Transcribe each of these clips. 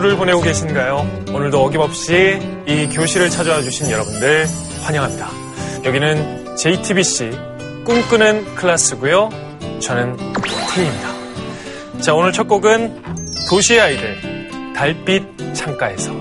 하루를 보내고 계신가요? 오늘도 어김없이 이 교실을 찾아와 주신 여러분들 환영합니다. 여기는 JTBC 꿈꾸는 클래스고요. 저는 태희입니다. 자, 오늘 첫 곡은 도시의 아이들 달빛 창가에서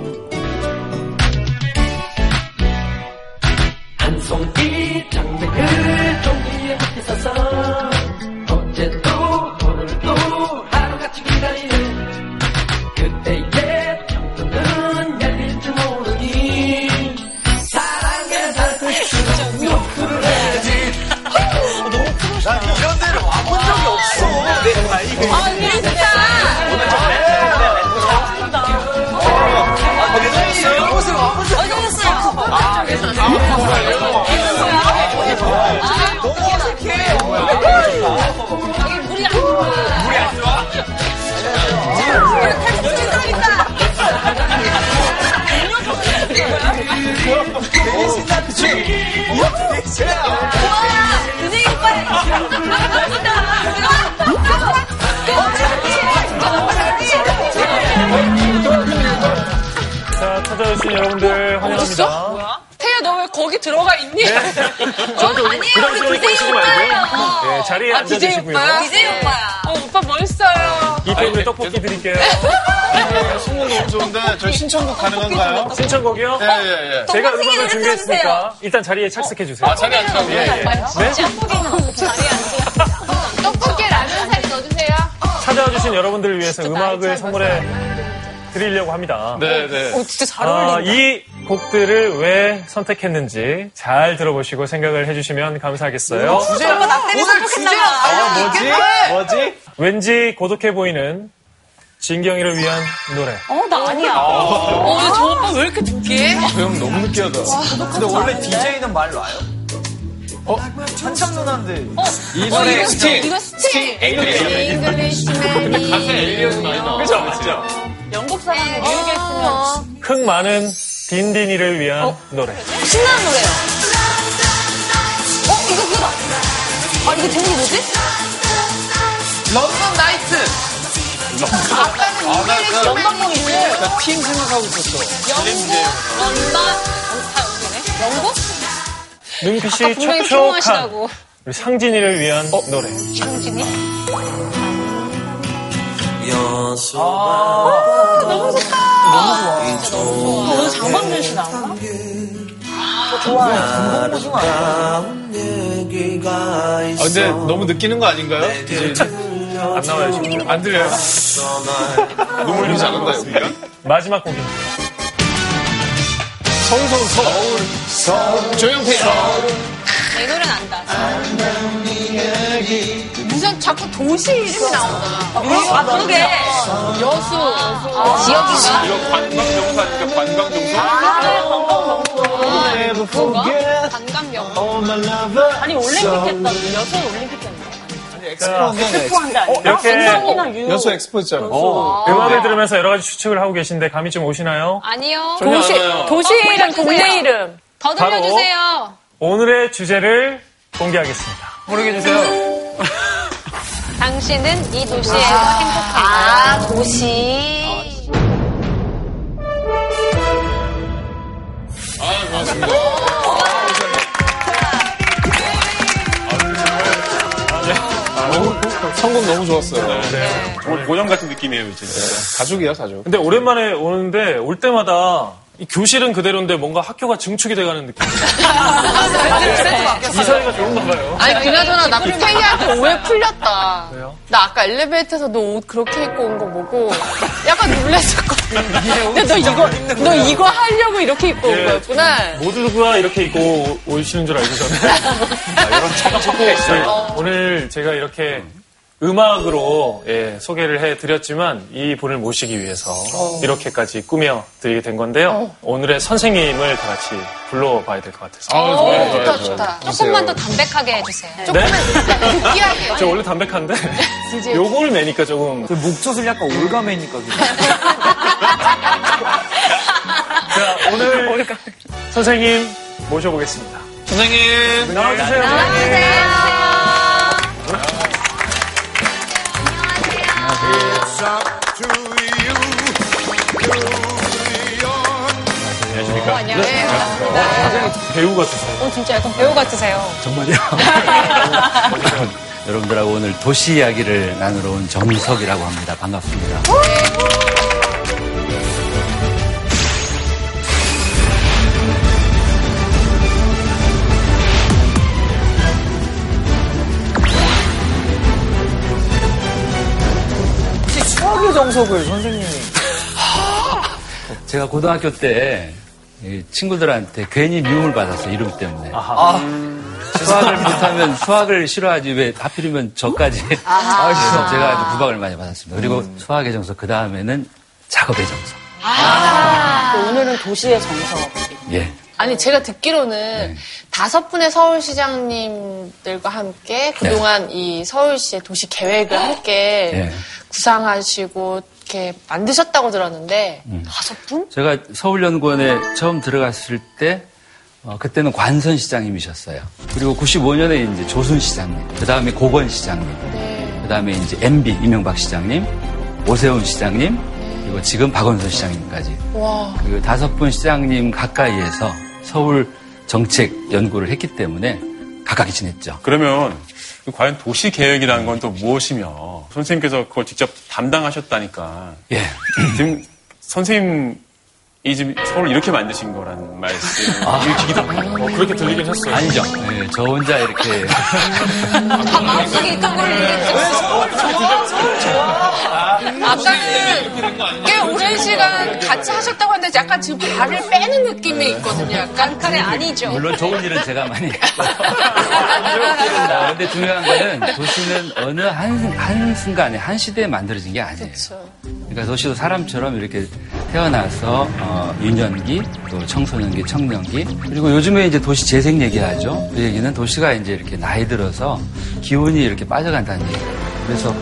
신청곡 가능한가요? 신청곡이요? 예, 예, 예. 제가 음악을 준비했으니까. 일단 자리에 착석해 주세요. 아, 자리 앉으라고요? 예, 예. 네? 떡볶이 라면 살 넣어주세요. 찾아와 주신 여러분들을 위해서 음악을 선물해 드리려고 합니다. 네, 네. 진짜 잘 아, 이 곡들을 왜 선택했는지 잘 들어보시고 생각을 해주시면 감사하겠어요. 주제, 오늘 주제야. 아, 뭐지? 뭐지? 왠지 고독해 보이는 진경이를 위한 노래. 어, 나 아니야. 어, 근데 저 오빠 왜 이렇게 느끼해? 형 너무 느끼하다. 근데 원래 DJ는 말 놔요? 어? 한참 누나인데. 이 노래 스팅. 이거 스팅. 근데 가사 엘리엇이 많이 나와. 그죠, 맞죠? 영국 사람이 미국에 있으면 흥 많은 딘딘이를 위한 노래. 신나는 노래요. 어, 이거 그거다. 아, 이거 제목이 뭐지? 런던 나이트! 아까는 아, 나 그- 연방공인데 나팀 생각하고 있었어. 영국, 런던, 다 여기네. 영국? 눈빛이 촉촉한. 우리 상진이를 위한 노래. 상진이? 너무 좋아. 오늘 장범준 씨 나왔나? 좋아요. 중 아니야? 아, 근데 너무 느끼는 거 아닌가요? 안 나와요, 지금. 안 들려요? 눈물 흘리지 않는다, 여기가? 마지막 곡입니다. 서울, 서울, 서울. 조용필. 이 노래는 안다. 무슨 자꾸 도시 이름이 나오잖아. 아, 그러게. 여수. 지역인가? 이거 관광명사니까 관광명소? 그런가? 관광명. 아니, 올림픽 했던, 여수 올림픽 했 는데. 엑스포한데 아니야? 이렇게 관광이나 유럽. 여수 엑스포 했잖아. 음악을 들으면서 여러 가지 추측을 하고 계신데 감이 좀 오시나요? 아니요. 전혀 안 와요. 도시 이름, 동네 이름. 더 들려주세요. 오늘의 주제를 공개하겠습니다. 모르게 해주세요. 당신은 이 도시에서 행복한가요? 아, 도시. 성공 너무 좋았어요. 정말 고정 같은 느낌이에요, 진짜. 가족이야, 가족. 근데 오랜만에 오는데 올 때마다 이 교실은 그대로인데 뭔가 학교가 증축이 돼가는 느낌. 이 사이가 좋은가 봐요. 아니 그나저나 나 태희한테 오해 풀렸다. 왜요? 나 아까 엘리베이터에서 너 옷 그렇게 입고 온 거 보고 약간 놀랬었거든. 근데 너 이거 너 이거 하려고 이렇게 입고 온 예. 거였구나. 모두가 이렇게 입고 오- 오시는 줄 알고 저는. 아, 이런 섞여 있어요. 오늘 제가 이렇게 음악으로 예, 소개를 해드렸지만 이 분을 모시기 위해서 이렇게까지 꾸며드리게 된 건데요. 오늘의 선생님을 다 같이 불러봐야 될 것 같아서. 아, 좋아요, 좋다 좋아요. 좋다. 조금만 더 담백하게 해주세요. 네? 느끼하게. 저 원래 담백한데 요걸 매니까 조금 그 목젖을 약간 올가 매니까. 그냥. 자 오늘 선생님 모셔보겠습니다. 선생님. 나와주세요. 선생님. 안녕하십니까? 어, 안녕하세요. 네. 어, 배우 같으세요. 어, 진짜 약간 배우 같으세요. 정말요? 여러분들하고 오늘 도시 이야기를 나누러 온 정석이라고 합니다. 반갑습니다. 수학의 정석을 선생님이 제가 고등학교 때이 친구들한테 괜히 미움을 받았어요. 이름 때문에. 수학을 못하면 수학을 싫어하지 왜 하필이면 저까지. 그래서 제가 아주 구박을 많이 받았습니다. 그리고 수학의 정석 그 다음에는 작업의 정석. 오늘은 도시의 정석. 예. 아니 제가 듣기로는 다섯 분의 서울시장님들과 함께 그동안 이 서울시의 도시 계획을 함께 네. 구상하시고 이렇게 만드셨다고 들었는데 다섯 분? 제가 서울연구원에 처음 들어갔을 때 어, 그때는 관선 시장님이셨어요. 그리고 95년에 이제 조순 시장님, 그 다음에 고건 시장님, 그 다음에 이제 MB 이명박 시장님, 오세훈 시장님, 그리고 지금 박원순 시장님까지 와. 그 다섯 분 시장님 가까이에서 서울 정책 연구를 했기 때문에 가깝게 지냈죠. 그러면 과연 도시 계획이라는 건 또 무엇이며 선생님께서 그걸 직접 담당하셨다니까 예. 지금 선생님 이 지금 서울 이렇게 만드신 거라는 말씀 읽히기도 하고 어, 그렇게 들리긴 했어요. 아니죠. 예, 저 혼자 이렇게 방송이 있던 걸 아까는 꽤 오랜 시간 같이 하셨다고 하는데 약간 지금 발을 빼는 느낌이 있거든요. 약간 그래 아니죠. 물론 좋은 일은 제가 많이 했고. 근데 중요한 거는 도시는 어느 한, 한 순간에, 한 시대에 만들어진 게 아니에요. 그러니까 도시도 사람처럼 이렇게 태어나서, 어, 유년기, 또 청소년기, 청년기, 그리고 요즘에 이제 도시 재생 얘기하죠. 그 얘기는 도시가 이제 이렇게 나이 들어서 기운이 이렇게 빠져간다는 얘기예요. 그래서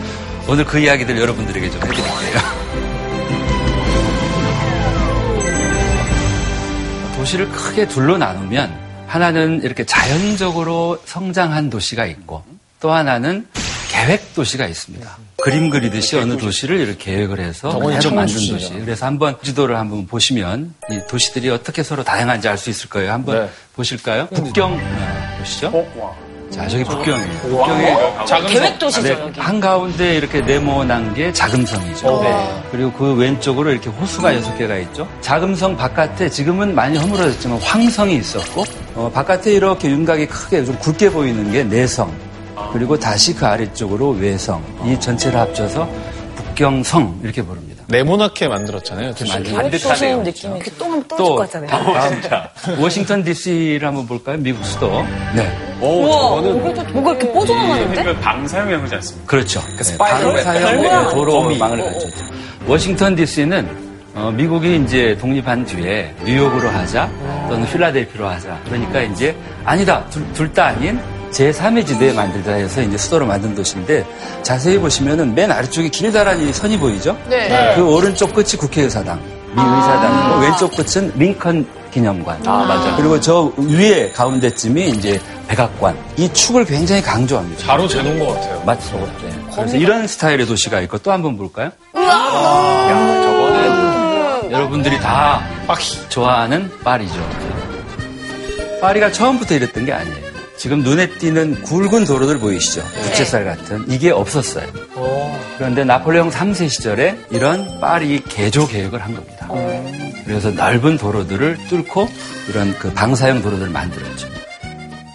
오늘 그 이야기들 여러분들에게 좀 해드릴게요. 도시를 크게 둘로 나누면 하나는 이렇게 자연적으로 성장한 도시가 있고 또 하나는 계획 도시가 있습니다. 그림 그리듯이 어느 도시를 이렇게 계획을 해서 새로 만든 도시. 그래서 한번 지도를 한번 보시면 이 도시들이 어떻게 서로 다양한지 알 수 있을 거예요. 한번 네. 보실까요? 북경 어, 보시죠. 어, 와. 자, 저기 북경이에요. 북경에 작은 계획 도시죠, 네, 여기. 한가운데 이렇게 네모난 게 자금성이죠. 네. 그리고 그 왼쪽으로 이렇게 호수가 여섯 개가 있죠. 자금성 바깥에 지금은 많이 허물어졌지만 황성이 있었고, 어, 바깥에 이렇게 윤곽이 크게 좀 굵게 보이는 게 내성. 그리고 다시 그 아래쪽으로 외성. 이 전체를 합쳐서 북경성 이렇게 부릅니다. 네모나게 만들었잖아요. 도시를. 반듯하네요. 느낌이 이렇게 똥 한번 또 떨어질 것 같잖아요. 다음, 워싱턴 DC를 한번 볼까요? 미국 수도. 네. 우와, 뭔가 이렇게 뽀송하는데? 그 방사형이라고 그러지 않습니까? 그렇죠. 방사형 도로망을 가르쳤죠. 워싱턴 DC는 어, 미국이 이제 독립한 뒤에 뉴욕으로 하자 또는 필라델피로 하자. 그러니까 이제 아니다 둘 다 아닌 제3의 지대에 만들자 해서 이제 수도로 만든 도시인데 자세히 보시면은 맨 아래쪽에 길다란 이 선이 보이죠? 네. 그 오른쪽 끝이 국회의사당, 미 의사당이고 왼쪽 끝은 링컨 기념관. 아, 맞아. 그리고 저 위에 가운데쯤이 이제 백악관. 이 축을 굉장히 강조합니다. 바로 재놓은 것 같아요. 맞죠. 네. 그래서 이런 스타일의 도시가 있고 또 한번 볼까요? 야, 저거는 여러분들이 다 좋아하는 파리죠. 파리가 처음부터 이랬던 게 아니에요. 지금 눈에 띄는 굵은 도로들 보이시죠? 부채살 같은. 이게 없었어요. 그런데 나폴레옹 3세 시절에 이런 파리 개조 계획을 한 겁니다. 그래서 넓은 도로들을 뚫고 이런 그 방사형 도로들을 만들었죠.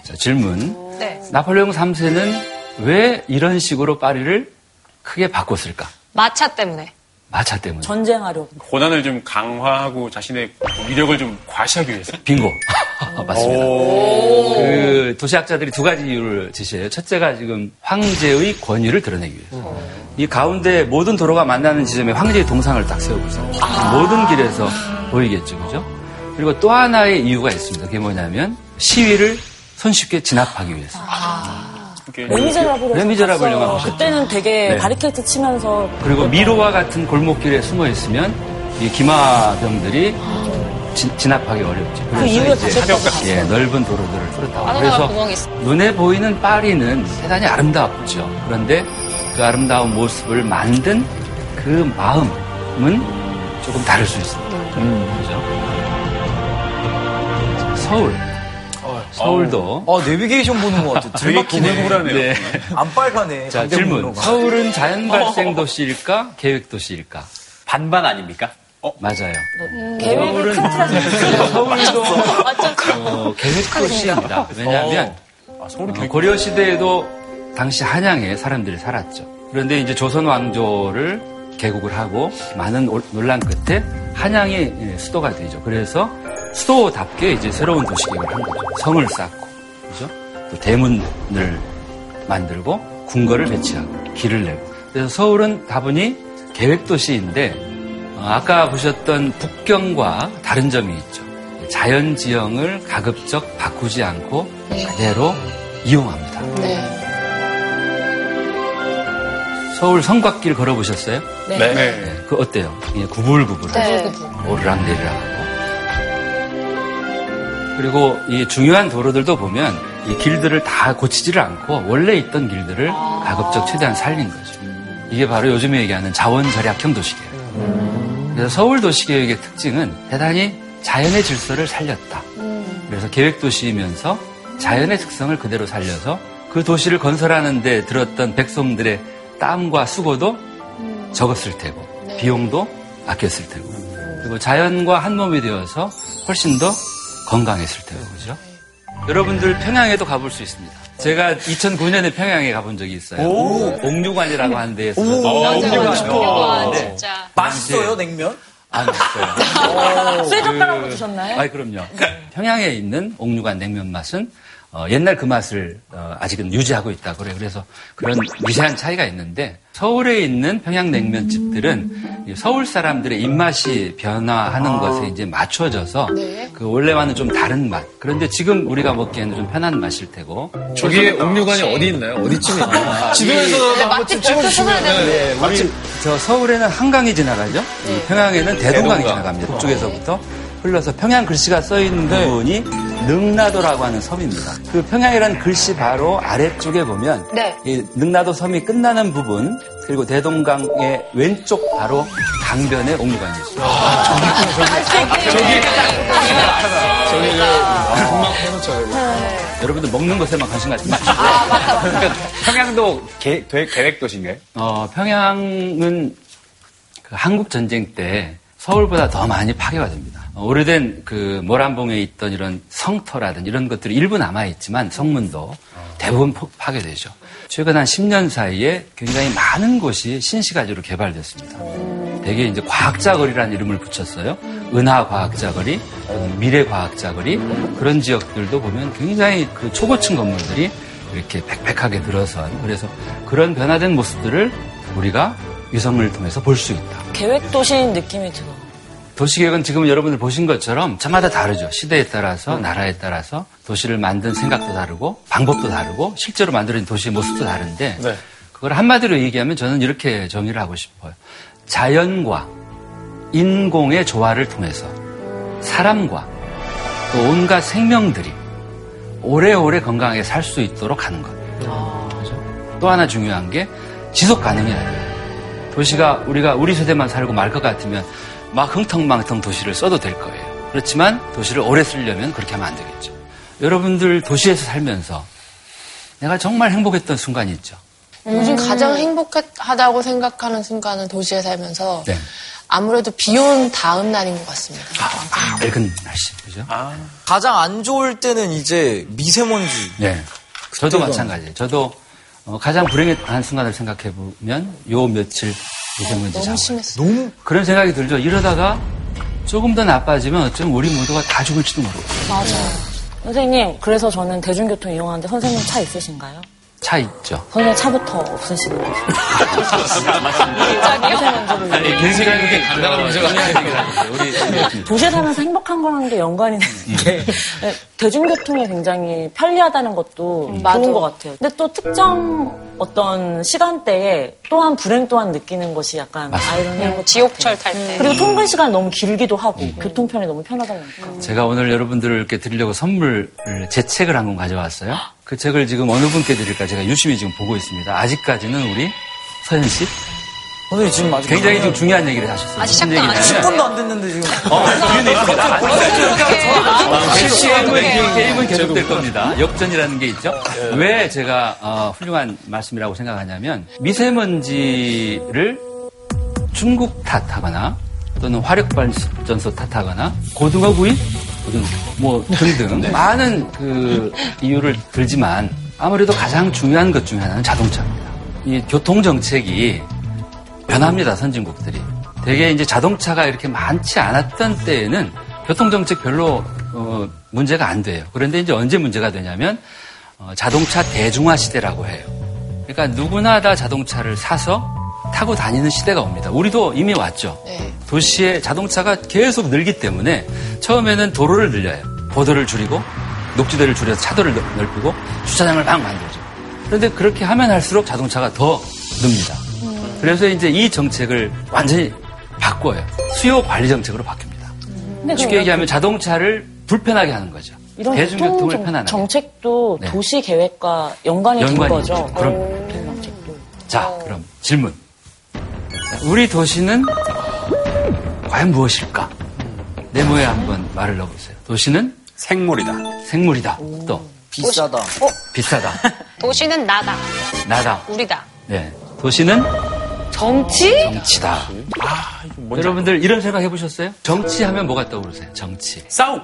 자, 질문. 네. 나폴레옹 3세는 왜 이런 식으로 파리를 크게 바꿨을까? 마차 때문에. 마차 때문에. 전쟁하려고. 고난을 좀 강화하고 자신의 위력을 좀 과시하기 위해서. 빙고. 맞습니다. 그 도시학자들이 두 가지 이유를 제시해요. 첫째가 지금 황제의 권위를 드러내기 위해서. 이 가운데 모든 도로가 만나는 지점에 황제의 동상을 딱 세우고 있어요. 모든 길에서 보이겠죠, 그죠? 그리고 또 하나의 이유가 있습니다. 그게 뭐냐면 시위를 손쉽게 진압하기 위해서. 이렇게 레미제라블 영화. 보셨죠? 그때는 되게 네. 바리케이트 치면서 그리고 미로와 같은 골목길에 숨어 있으면 이 기마병들이 진, 진압하기 어렵죠. 그 이후에 이제 예, 넓은 도로들을 뚫었다고. 하나가 그래서. 눈에 보이는 파리는 대단히 아름답죠. 그런데 그 아름다운 모습을 만든 그 마음은 조금 다를 수 있습니다. 그죠? 서울. 서울도. 어, 내비게이션 보는 것 같아. 되게 구불구불하네요. 네. 안 빨가네. 자, 질문. 서울은 자연 발생 도시일까? 계획 도시일까? 반반 아닙니까? 맞아요. 계획을 큰 틀에서 서울도 어, 계획 도시입니다. 왜냐하면 아, 서울이 어, 고려 시대에도 당시 한양에 사람들이 살았죠. 그런데 이제 조선 왕조를 개국을 하고 많은 올- 논란 끝에 한양이 예, 수도가 되죠. 그래서 수도답게 이제 새로운 도시 계획을 한 거죠. 성을 쌓고, 그죠? 또 대문을 만들고 궁궐을 배치하고 길을 내고. 그래서 서울은 다분히 계획 도시인데 어, 아까 보셨던 북경과 다른 점이 있죠. 자연 지형을 가급적 바꾸지 않고 그대로 이용합니다. 네. 서울 성곽길 걸어보셨어요? 네. 네. 그 어때요? 예, 구불구불하죠. 네. 오르락내리락 하고. 그리고 이 중요한 도로들도 보면 이 길들을 다 고치지를 않고 원래 있던 길들을 가급적 최대한 살린 거죠. 이게 바로 요즘에 얘기하는 자원 절약형 도시계획. 그래서 서울 도시계획의 특징은 대단히 자연의 질서를 살렸다. 그래서 계획 도시이면서 자연의 특성을 그대로 살려서 그 도시를 건설하는 데 들었던 백성들의 땀과 수고도 적었을 테고 비용도 아꼈을 테고 그리고 자연과 한 몸이 되어서 훨씬 더 건강했을 테고 그죠? 여러분들 평양에도 가볼 수 있습니다. 제가 2009년에 평양에 가본 적이 있어요. 옥류관이라고 하는 데에서 아, 네. 진짜. 맛있어요, 냉면? 안 했어요. 쇠젓가락으로 드셨나요? 아이 그럼요. 평양에 있는 옥류관 냉면 맛은 어, 옛날 그 맛을 어, 아직은 유지하고 있다고 그래요. 그래서 그런 미세한 차이가 있는데 서울에 있는 평양 냉면 집들은 이 서울 사람들의 입맛이 변화하는 것에 이제 맞춰져서 네. 그 원래와는 좀 다른 맛. 그런데 지금 우리가 먹기에는 좀 편한 맛일 테고 저기에 옥류관이 어디 있나요? 어디쯤에 있나요? 지도에서 한번 맛집 좀 찍어주시면 네, 우리 저 서울에는 한강이 지나가죠. 이 평양에는 대동강이 대동강. 지나갑니다. 북쪽에서부터 흘러서 평양 글씨가 써 있는 부분이 능라도라고 하는 섬입니다. 그 평양이라는 글씨 바로 아래쪽에 보면 네. 이 능라도 섬이 끝나는 부분 그리고 대동강의 왼쪽 바로 강변에 옥류관이 있습니다. 금방 해놓죠. 여러분들 먹는 것에만 관심 갖지 마시고 그러니까 평양도 계, 되- 계획 도시인가요? 어, 평양은 그 한국 전쟁 때 서울보다 더 많이 파괴가 됩니다. 어, 오래된 그 모란봉에 있던 이런 성터라든지 이런 것들이 일부 남아있지만 성문도 대부분 포- 파괴되죠. 최근 한 10년 사이에 굉장히 많은 곳이 신시가지로 개발됐습니다. 대개 이제 과학자거리라는 이름을 붙였어요. 은하과학자거리, 미래과학자거리 그런 지역들도 보면 굉장히 그 초고층 건물들이 이렇게 빽빽하게 들어선 그래서 그런 변화된 모습들을 우리가 위성을 통해서 볼 수 있다. 계획 도시인 느낌이 들어. 도시계획은 지금 여러분들 보신 것처럼 저마다 다르죠. 시대에 따라서, 나라에 따라서 도시를 만든 생각도 다르고, 방법도 다르고, 실제로 만들어진 도시의 모습도 다른데, 네. 그걸 한마디로 얘기하면 저는 이렇게 정의를 하고 싶어요. 자연과 인공의 조화를 통해서 사람과 또 온갖 생명들이 오래오래 건강하게 살 수 있도록 하는 것. 그죠? 또 하나 중요한 게 지속 가능해야 돼요. 도시가 우리가 우리 세대만 살고 말 것 같으면 막 흥텅망텅 도시를 써도 될 거예요. 그렇지만 도시를 오래 쓰려면 그렇게 하면 안 되겠죠. 여러분들 도시에서 살면서 내가 정말 행복했던 순간이 있죠. 요즘 가장 행복하다고 생각하는 순간은 도시에 살면서 네. 아무래도 비 온 다음 날인 것 같습니다. 맑은 날씨, 그죠? 가장 안 좋을 때는 이제 미세먼지. 네. 저도 마찬가지예요. 저도 어, 가장 불행한 순간을 생각해 보면 요 며칠 미세먼지. 심했어. 너무 그런 생각이 들죠. 이러다가 조금 더 나빠지면 어쩌면 우리 모두가 다 죽을지도 모르고. 맞아요. 선생님, 그래서 저는 대중교통 이용하는데 선생님 차 있으신가요? 차 있죠. 선생님 차부터 없으시는 거죠. 아니, 굉장히 그렇게 간단한 문제가 아니에요. 도시에 살면서 행복한 거라는 게 연관이 있는 게 대중교통이 굉장히 편리하다는 것도 맞아. 좋은 것 같아요. 근데 또 특정 어떤 시간대에 또한 불행 또한 느끼는 것이 약간 아이러니한 것 지옥철. 탈 때. 그리고 통근 시간이 너무 길기도 하고 교통편이 너무 편하다 보니까. 제가 오늘 여러분들을 이렇게 드리려고 선물을, 제 책을 한 권 가져왔어요. 그 책을 지금 어느 분께 드릴까 제가 유심히 지금 보고 있습니다. 아직까지는 우리 서현 씨? 선생님 지금 아직 굉장히 지금 중요한 얘기를 하셨어요. 아직 시작도 안 얘기냐면 10분도 안 됐는데 지금. 어, 뒤에 있습니다. 게임은, 게임은 계속될 겁니다. 역전이라는 게 있죠. 왜 제가 어, 훌륭한 말씀이라고 생각하냐면 미세먼지를 중국 탓하거나 또는 화력 발전소 탓하거나 고등어구이 뭐 등등 많은 그 이유를 들지만 아무래도 가장 중요한 것 중에 하나는 자동차입니다. 이 교통 정책이 변합니다, 선진국들이. 대개 이제 자동차가 이렇게 많지 않았던 때에는 교통 정책 별로, 어, 문제가 안 돼요. 그런데 이제 언제 문제가 되냐면, 어, 자동차 대중화 시대라고 해요. 그러니까 누구나 다 자동차를 사서 타고 다니는 시대가 옵니다. 우리도 이미 왔죠. 네. 도시에 자동차가 계속 늘기 때문에 처음에는 도로를 늘려요. 보도를 줄이고 녹지대를 줄여서 차도를 넓- 넓히고 주차장을 막 만들죠. 그런데 그렇게 하면 할수록 자동차가 더 늡니다. 그래서 이제 이 정책을 완전히 바꿔요. 수요 관리 정책으로 바뀝니다. 쉽게 얘기하면 자동차를 불편하게 하는 거죠. 이런 대중교통을 교통 편안하게. 정책도 네. 도시 계획과 연관이, 연관이 된 거죠. 그럼. 자, 그럼 질문. 자, 우리 도시는 과연 무엇일까? 네모에 한번 말을 넣어보세요. 도시는 생물이다. 생물이다. 또 비싸다. 비싸다. 도시는 나다. 나다. 우리다. 네. 도시는 정치? 정치다. 여러분들 이런 생각 해보셨어요? 정치하면 뭐가 떠오르세요? 정치. 싸움.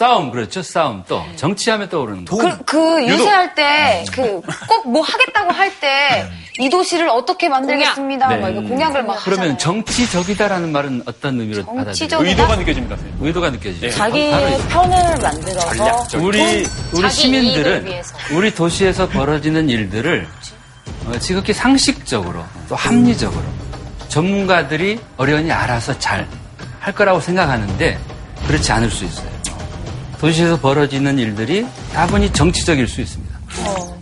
싸움 그렇죠. 싸움 또 정치하면 떠오르는 거. 그, 그 유세할 때, 그, 꼭 뭐 하겠다고 할 때, 이 도시를 어떻게 만들겠습니다. 네. 막 이거 공약을 막 그러면 하잖아요. 정치적이다라는 말은 어떤 의미로 받아들여요? 정치적- 의도가 느껴집니다. 선생님. 의도가 느껴지죠. 네. 바로 자기의 이거. 편을 만들어서 전략적. 우리 우리 자기 이익을 시민들은 위해서. 우리 도시에서 벌어지는 일들을 어, 지극히 상식적으로 또 합리적으로 전문가들이 어련히 알아서 잘 할 거라고 생각하는데 그렇지 않을 수 있어요. 도시에서 벌어지는 일들이 다분히 정치적일 수 있습니다.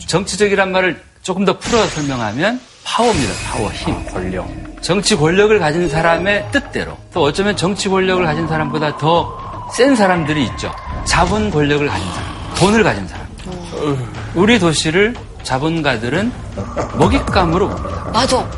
정치적이란 말을 조금 더 풀어 설명하면 파워입니다. 파워, 힘, 권력. 정치 권력을 가진 사람의 뜻대로 또 어쩌면 정치 권력을 가진 사람보다 더 센 사람들이 있죠. 자본 권력을 가진 사람, 돈을 가진 사람. 우리 도시를 자본가들은 먹잇감으로 봅니다. 맞아.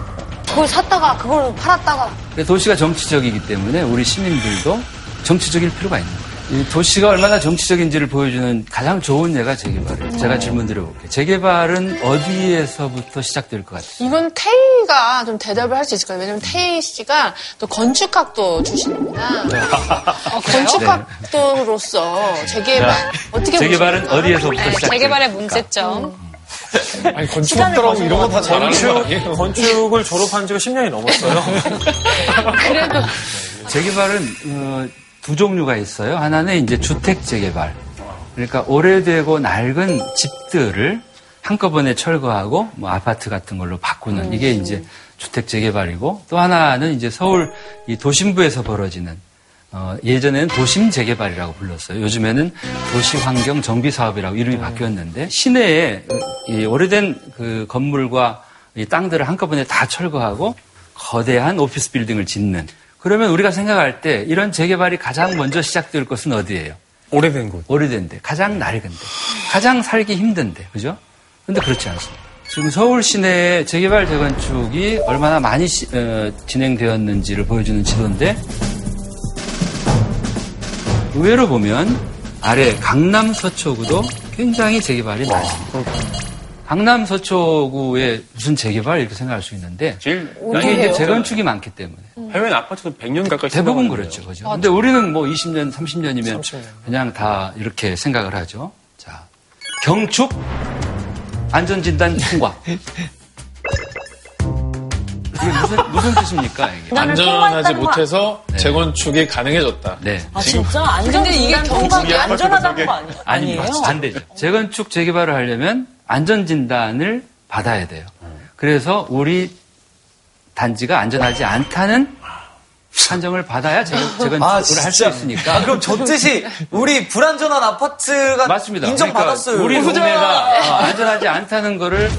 그걸 샀다가, 그걸 팔았다가. 도시가 정치적이기 때문에 우리 시민들도 정치적일 필요가 있는 거예요. 이 도시가 얼마나 정치적인지를 보여주는 가장 좋은 예가 재개발이에요. 제가 질문 드려볼게요. 재개발은 어디에서부터 시작될 것 같아요? 이건 태희가 좀 대답을 할 수 있을 거예요. 왜냐면 태희 씨가 또 건축학도 출신입니다. 어, 건축학도로서 재개발 어떻게 재개발은 보십니까? 어디에서부터 네, 시작될까? 재개발의 문제점. 아니, 건축학도라고 이런 거 다 잘하는 거 네. 아니에요? 건축 을 졸업한 지가 10년이 넘었어요. 재개발은 어, 두 종류가 있어요. 하나는 이제 주택 재개발. 그러니까 오래되고 낡은 집들을 한꺼번에 철거하고 뭐 아파트 같은 걸로 바꾸는 이게 이제 주택 재개발이고 또 하나는 이제 서울 이 도심부에서 벌어지는 어, 예전에는 도심 재개발이라고 불렀어요. 요즘에는 도시 환경 정비 사업이라고 이름이 바뀌었는데 시내에 이 오래된 그 건물과 이 땅들을 한꺼번에 다 철거하고 거대한 오피스 빌딩을 짓는 그러면 우리가 생각할 때 이런 재개발이 가장 먼저 시작될 것은 어디예요? 오래된 곳. 오래된 데, 가장 낡은 데, 가장 살기 힘든 데, 그죠? 근데 그렇지 않습니다. 지금 서울 시내의 재개발 재건축이 얼마나 많이 시- 어, 진행되었는지를 보여주는 지도인데, 의외로 보면 아래 강남 서초구도 굉장히 재개발이 많습니다. 강남 서초구에 무슨 재개발 이렇게 생각할 수 있는데 제일 이게 이제 재건축이 많기 때문에 해외는 아파트도 100년 가까이 대부분. 그렇죠, 그죠? 근데 우리는 뭐 20년, 30년이면 그냥 다 이렇게 생각을 하죠. 자, 경축 안전진단 통과. 이게 무슨, 무슨 뜻입니까, 이게? 안전하지 못해서 재건축이 가능해졌다. 네. 아 진짜 안전 근데 이게 진단 통과가 경북이야? 안전하다는 거 아니, 아닙니다. 아니에요? 안 되죠. 재건축 재개발을 하려면 안전진단을 받아야 돼요. 그래서 우리 단지가 안전하지 않다는 판정을 받아야 재건, 재건축을 아, 할수 진짜. 있으니까. 아, 그럼 저 뜻이 우리 불안전한 아파트가 맞습니다. 인정받았어요. 그러니까 우리. 동네가 어, 안전하지 않다는 거를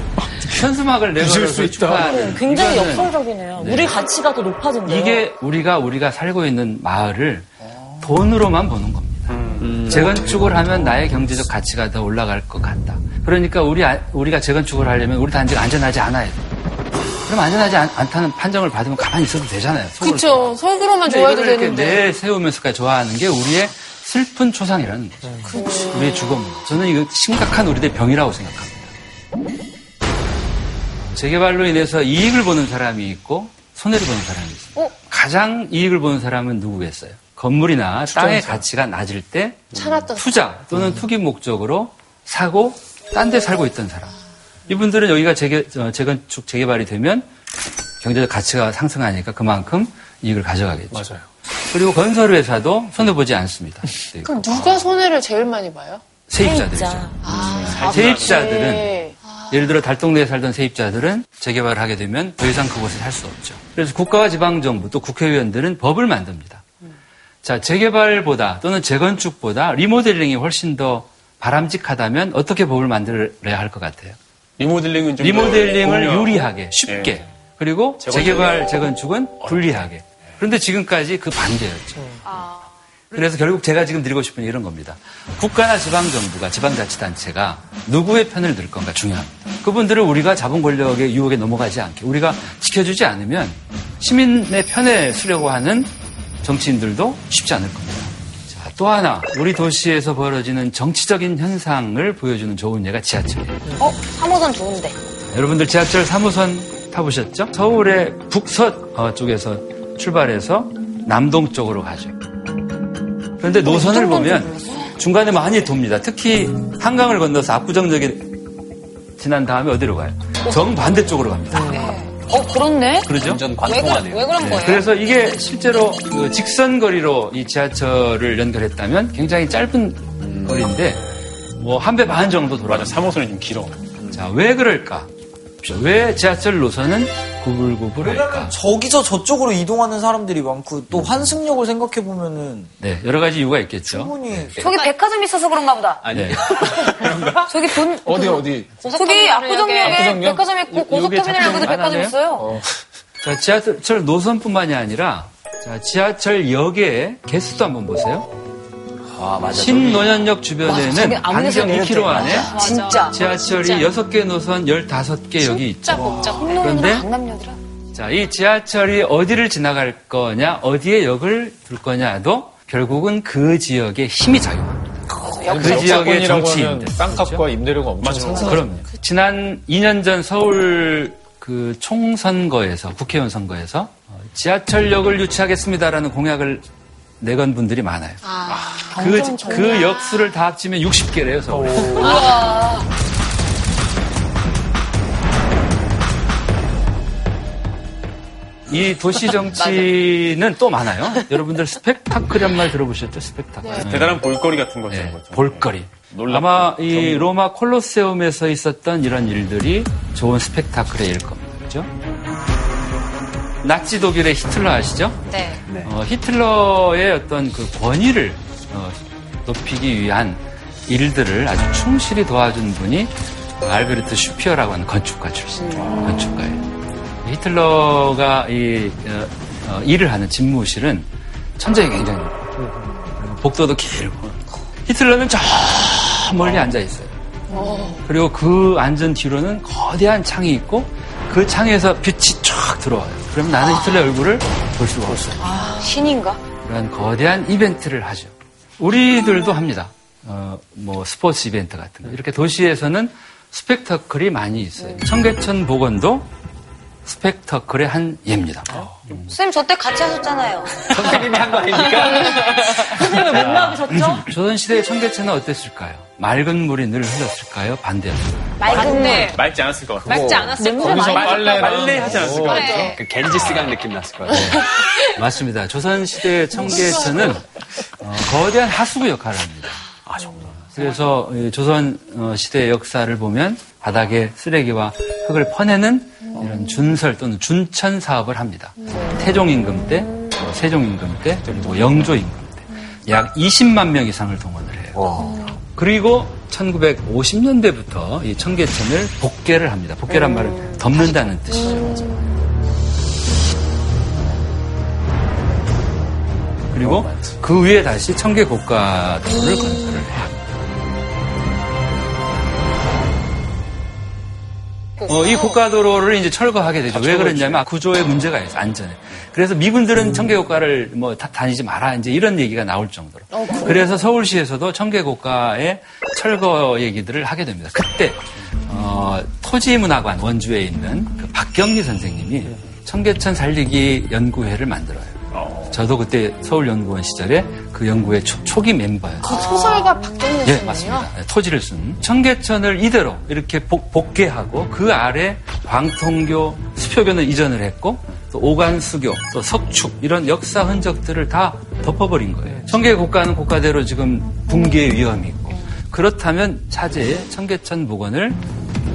현수막을 내걸어서 축하하는 굉장히 이거는 역설적이네요. 우리 가치가 더 높아진대요. 이게 우리가 우리가 살고 있는 마을을 돈으로만 보는 겁니다. 재건축을 하면 나의 경제적 가치가 더 올라갈 것 같다. 그러니까 우리 아- 우리가 재건축을 하려면 우리 단지가 안전하지 않아야 돼. 그럼 안전하지 않, 않다는 판정을 받으면 가만히 있어도 되잖아요. 그쵸. 속으로만 좋아해도 되는데. 내세우면서까지 좋아하는 게 우리의 슬픈 초상이라는 거죠. 우리의 죽음. 저는 이거 심각한 우리들의 병이라고 생각합니다. 재개발로 인해서 이익을 보는 사람이 있고 손해를 보는 사람이 있어요. 가장 이익을 보는 사람은 누구겠어요? 건물이나 땅의 가치가 낮을 때 차놨던 투자 또는 투기 목적으로 사고 딴 데 살고 있던 사람. 이분들은 여기가 재개, 어, 재건축 재개발이 되면 경제적 가치가 상승하니까 그만큼 이익을 가져가겠죠. 맞아요. 그리고 건설회사도 손해보지 않습니다. 네. 그럼 누가 손해를 제일 많이 봐요? 세입자들이죠. 아, 세입자들은 네. 예를 들어 달동네에 살던 세입자들은 재개발을 하게 되면 더 이상 그곳에 살 수 없죠. 그래서 국가와 지방정부 또 국회의원들은 법을 만듭니다. 자, 재개발보다 또는 재건축보다 리모델링이 훨씬 더 바람직하다면 어떻게 법을 만들어야 할 것 같아요? 리모델링은 좀 리모델링을 유리하게 쉽게 예. 그리고 재개발 재건축은 불리하게 그런데 지금까지 그 반대였죠. 그래서 결국 제가 지금 드리고 싶은 이런 겁니다. 국가나 지방정부가 지방자치단체가 누구의 편을 들 건가 중요합니다. 그분들을 우리가 자본 권력의 유혹에 넘어가지 않게 우리가 지켜주지 않으면 시민의 편에 서려고 하는 정치인들도 쉽지 않을 겁니다. 자, 또 하나 우리 도시에서 벌어지는 정치적인 현상을 보여주는 좋은 예가 지하철이에요. 어? 3호선 좋은데. 여러분들 지하철 3호선 타보셨죠? 서울의 북서 어, 쪽에서 출발해서 남동 쪽으로 가죠. 그런데 노선을 보면 중간에 많이 돕니다. 특히 한강을 건너서 압구정역에 지난 다음에 어디로 가요? 정반대쪽으로 갑니다. 어, 그렇네? 그러죠? 완전 왜, 관통하네요. 그, 왜 그런 거예요? 그래서 이게 실제로 그 직선 거리로 이 지하철을 연결했다면 굉장히 짧은 거리인데 뭐 한 배 반 정도 돌아요. 3호선이 좀 길어. 자, 왜 그럴까? 왜 지하철 노선은 구불구불할까? 왜냐면 저기서 저쪽으로 이동하는 사람들이 많고 또 환승역을 생각해 보면은 네, 여러 가지 이유가 있겠죠. 충분히 저기 백화점 있어서 그런가 보다. 네. 저기 돈. 어디 어디? 저기 압구정역에 압구정역? 백화점 있고 요- 요게 고속터미널 여기도 작동 안 백화점? 있어요. 자, 지하철 노선뿐만이 아니라 자, 지하철 역의 개수도 한번 보세요. 아 맞아. 신노년역 주변에는 반경 2km 안에 진짜. 지하철이 6개 노선 15개 역이 있죠. 진짜 복잡해. 그런데 강남역이라. 자, 이 지하철이 어디를 지나갈 거냐, 어디에 역을 둘 거냐도 결국은 그 지역의 힘이 작용합니다. 그 지역의 역사권이라고 하면 정치인들. 땅값과 임대료가 엄청 상승. 그럼요. 지난 2년 전 서울 그 총선거에서 국회의원 선거에서 어, 지하철역을 유치하겠습니다라는 공약을 내건 분들이 많아요. 그, 그 역수를 다 합치면 60개래요, 서울. 이 도시 정치는 또 많아요. 여러분들 스펙타클이란 말 들어보셨죠? 스펙타클. 네. 대단한 볼거리 같은 거죠. 네. 볼거리. 놀랍고 아마 이 로마 콜로세움에서 있었던 이런 일들이 좋은 스펙타클의 일 겁니다. 그죠? 나치 독일의 히틀러 아시죠? 네. 어, 히틀러의 어떤 그 권위를 어, 높이기 위한 일들을 아주 충실히 도와준 분이 알베르트 슈피어라고 하는 건축가 출신 건축가예요. 히틀러가 이 어, 어, 일을 하는 집무실은 천장이 굉장히 복도도 길고 히틀러는 저 멀리 앉아 있어요. 그리고 그 앉은 뒤로는 거대한 창이 있고 그 창에서 빛이 쫙 들어와요. 그러면 나는 히틀러 얼굴을 볼 수가 없어요. 신인가? 그런 거대한 이벤트를 하죠. 우리들도 합니다. 어, 뭐 스포츠 이벤트 같은 거. 이렇게 도시에서는 스펙터클이 많이 있어요. 청계천 복원도 스펙터클의 한 예입니다. 선생님 저 때 같이 하셨잖아요. 선생님이 한 거 아닙니까? 선생님을 못 나오셨죠? 조선 시대의 청계천은 어땠을까요? 맑은 물이 늘 흘렀을까요? 반대였을까요? 맑은데. 맑지 않았을 것 같아요. 맑지 않았을 냄새 거예요. 많이 빨래, 빨래 하지 않았을 것 같아요. 그래. 그 겐지스강 느낌 났을 거예요. 맞습니다. 조선 시대의 청계천은 어, 거대한 하수구 역할을 합니다. 그래서 이 조선 어, 시대의 역사를 보면 바닥에 쓰레기와 흙을 퍼내는 이런 준설 또는 준천 사업을 합니다. 태종 임금 때, 어, 세종 임금 때, 그리고 영조 임금 때 약 20만 명 이상을 동원을 해요. 그리고 1950년대부터 이 청계천을 복개를 합니다. 복개란 말은 덮는다는 뜻이죠. 그리고 그 위에 다시 청계 고가도를 건설을 해요. 있고. 어, 이 고가도로를 이제 철거하게 되죠. 왜 그랬냐면 구조에 문제가 있어 안전에. 그래서 미군들은 청계고가를 뭐 다, 다니지 마라 이제 이런 얘기가 나올 정도로. 그래서 서울시에서도 청계고가의 철거 얘기들을 하게 됩니다. 그때 어, 토지문화관 원주에 있는 그 박경리 선생님이 청계천 살리기 연구회를 만들어요. 저도 그때 서울연구원 시절에 그 연구회 초, 기 멤버였어요. 그 소설가 박경리 예? 맞습니다. 네, 토지를 쓴 청계천을 이대로 이렇게 복, 복개하고 그 아래 광통교, 수표교는 이전을 했고 또 오간수교, 또 석축 이런 역사 흔적들을 다 덮어버린 거예요. 청계 국가는 국가대로 지금 붕괴 위험이 있고 그렇다면 차제에 청계천 복원을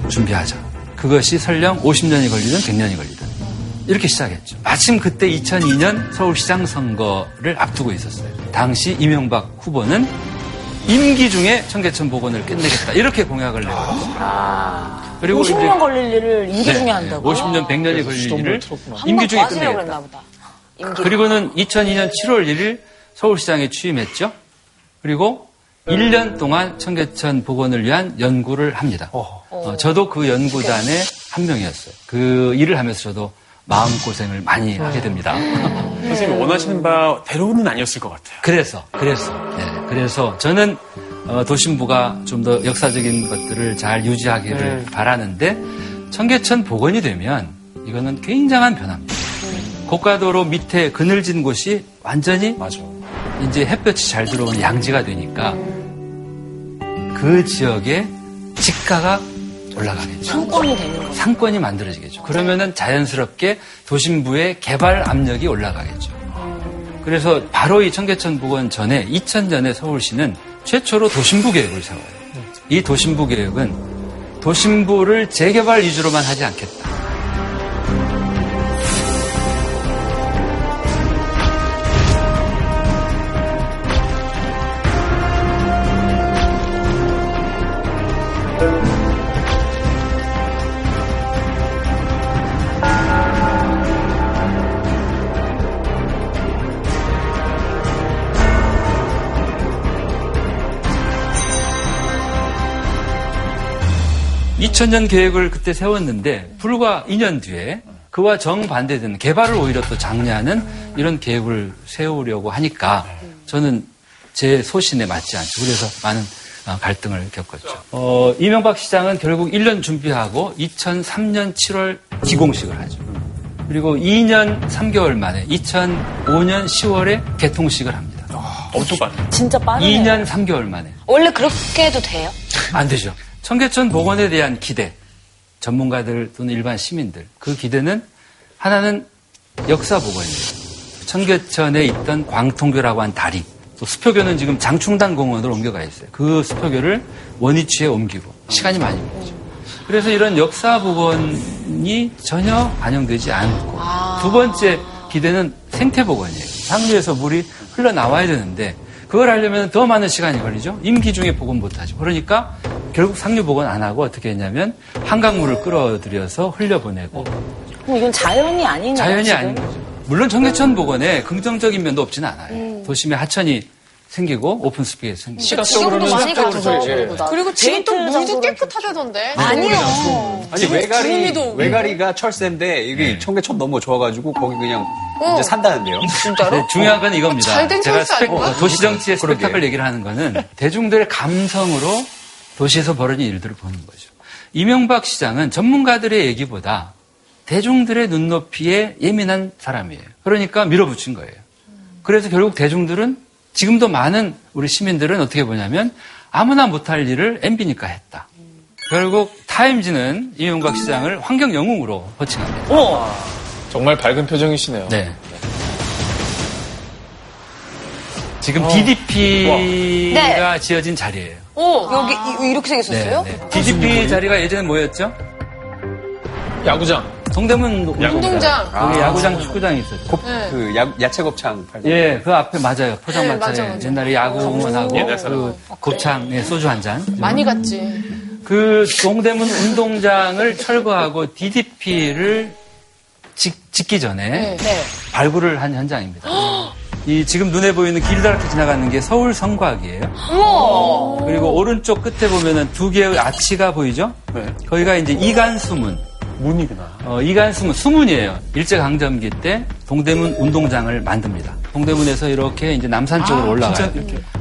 준비하자. 그것이 설령 50년이 걸리든 100년이 걸리든 이렇게 시작했죠. 마침 그때 2002년 서울시장 선거를 앞두고 있었어요. 당시 이명박 후보는 임기 중에 청계천 복원을 끝내겠다 이렇게 공약을 내고 그리고 50년 걸릴 일을 임기 중에 한다고. 50년 100년이 걸릴 일을 임기 중에 끝내겠다. 그랬나 보다. 임기. 그리고는 2002년 7월 1일 서울시장에 취임했죠. 그리고 1년 동안 청계천 복원을 위한 연구를 합니다. 어, 저도 그 연구단의 한 명이었어요. 그 일을 하면서 저도 마음고생을 많이 하게 됩니다. 선생님이 원하시는 바 대로는 아니었을 것 같아요. 그래서, 그래서, 네, 그래서 저는 어, 도심부가 좀 더 역사적인 것들을 잘 유지하기를 바라는데 청계천 복원이 되면 이거는 굉장한 변화입니다. 고가도로 밑에 그늘진 곳이 완전히 맞아. 이제 햇볕이 잘 들어오는 양지가 되니까 그 지역에 집가가 올라가겠죠. 상권이 되는 거. 상권이 만들어지겠죠. 그러면은 자연스럽게 도심부의 개발 압력이 올라가겠죠. 그래서 바로 이 청계천 복원 전에 2000년에 서울시는 최초로 도심부 계획을 세워요. 이 도심부 계획은 도심부를 재개발 위주로만 하지 않겠다. 2000년 계획을 그때 세웠는데 불과 2년 뒤에 그와 정반대되는 개발을 오히려 또 장려하는 이런 계획을 세우려고 하니까 저는 제 소신에 맞지 않죠. 그래서 많은 어, 갈등을 겪었죠. 어, 이명박 시장은 결국 1년 준비하고 2003년 7월 기공식을 하죠. 그리고 2년 3개월 만에 2005년 10월에 개통식을 합니다. 엄청 빠르 진짜 빠르네요. 2년 3개월 만에. 원래 그렇게 해도 돼요? 안 되죠. 청계천 복원에 대한 기대, 전문가들 또는 일반 시민들, 그 기대는 하나는 역사 복원이에요. 청계천에 있던 광통교라고 한 다리, 또 수표교는 지금 장충당 공원으로 옮겨가 있어요. 그 수표교를 원위치에 옮기고 시간이 많이 걸리죠. 그래서 이런 역사 복원이 전혀 반영되지 않고 두 번째 기대는 생태 복원이에요. 상류에서 물이 흘러나와야 되는데 그걸 하려면 더 많은 시간이 걸리죠. 임기 중에 복원 못하죠. 그러니까 결국 상류 복원 안 하고 어떻게 했냐면 한강물을 끌어들여서 흘려보내고 그럼 이건 자연이 아니네요. 자연이 지금. 아닌 거죠. 물론 청계천 복원에 긍정적인 면도 없지는 않아요. 도심에 하천이 생기고 open space 생기고 지금도 많이 가죠. 예. 그리고 지금 또 데이트 물도 깨끗하다던데. 아니요. 아니 외가리 외가리가 철새인데 이게 청계천 너무 좋아가지고 거기 그냥 이제 산다는데요. 진짜로? 네, 중요한 건 이겁니다. 잘된 제가 스펙? 어, 도시 정치의 그러게. 스펙타클 얘기를 하는 거는 대중들의 감성으로 도시에서 벌어진 일들을 보는 거죠. 이명박 시장은 전문가들의 얘기보다 대중들의 눈높이에 예민한 사람이에요. 그러니까 밀어붙인 거예요. 그래서 결국 대중들은 지금도 많은 우리 시민들은 어떻게 보냐면 아무나 못할 일을 MB니까 했다. 결국 타임지는 이명박 시장을 환경 영웅으로 호칭합니다. 정말 밝은 표정이시네요. 네. 지금 DDP가 지어진 자리예요. 오, 여기 이- 이렇게 생겼었어요? 네, 네. DDP 자리가 예전에 뭐였죠? 야구장. 동대문 운동장. 거기 야구장, 축구장이 있었죠. 네. 그 야, 야채 곱창 팔 예, 그 앞에 맞아요. 포장마차에 네, 맞아, 맞아. 옛날에 야구 응원하고. 그 곱창, 예, 소주 한 잔. 많이 갔지. 그 동대문 운동장을 철거하고 DDP를 짓 기 전에 네. 네. 발굴을 한 현장입니다. 이 지금 눈에 보이는 길다랗게 지나가는 게 서울 성곽이에요. 그리고 오른쪽 끝에 보면은 두 개의 아치가 보이죠? 네. 거기가 이제 이간수문. 문이구나. 어, 이간수문, 수문이에요. 일제강점기 때 동대문 운동장을 만듭니다. 동대문에서 이렇게 이제 남산 쪽으로 올라가요.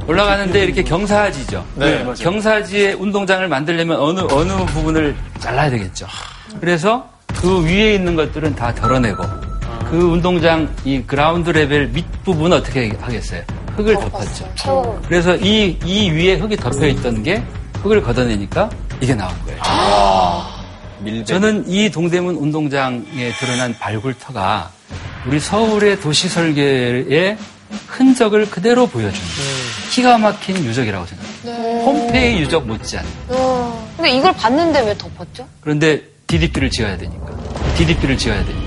올라가는데 이렇게 경사지죠. 네, 맞아요. 경사지에 운동장을 만들려면 어느, 어느 부분을 잘라야 되겠죠. 그래서 그 위에 있는 것들은 다 덜어내고 그 운동장 이 ground level 밑부분 어떻게 하겠어요? 흙을 덮었죠. 그래서 이, 이 위에 흙이 덮여 있던 게 흙을 걷어내니까 이게 나온 거예요. 저는 이 동대문 운동장에 드러난 발굴터가 우리 서울의 도시 설계의 흔적을 그대로 보여주는 기가 막힌 유적이라고 생각합니다. 폼페이 유적 못지않은. 근데 이걸 봤는데 왜 덮었죠? 그런데 DDP를 지어야 되니까. DDP를 지어야 되니까.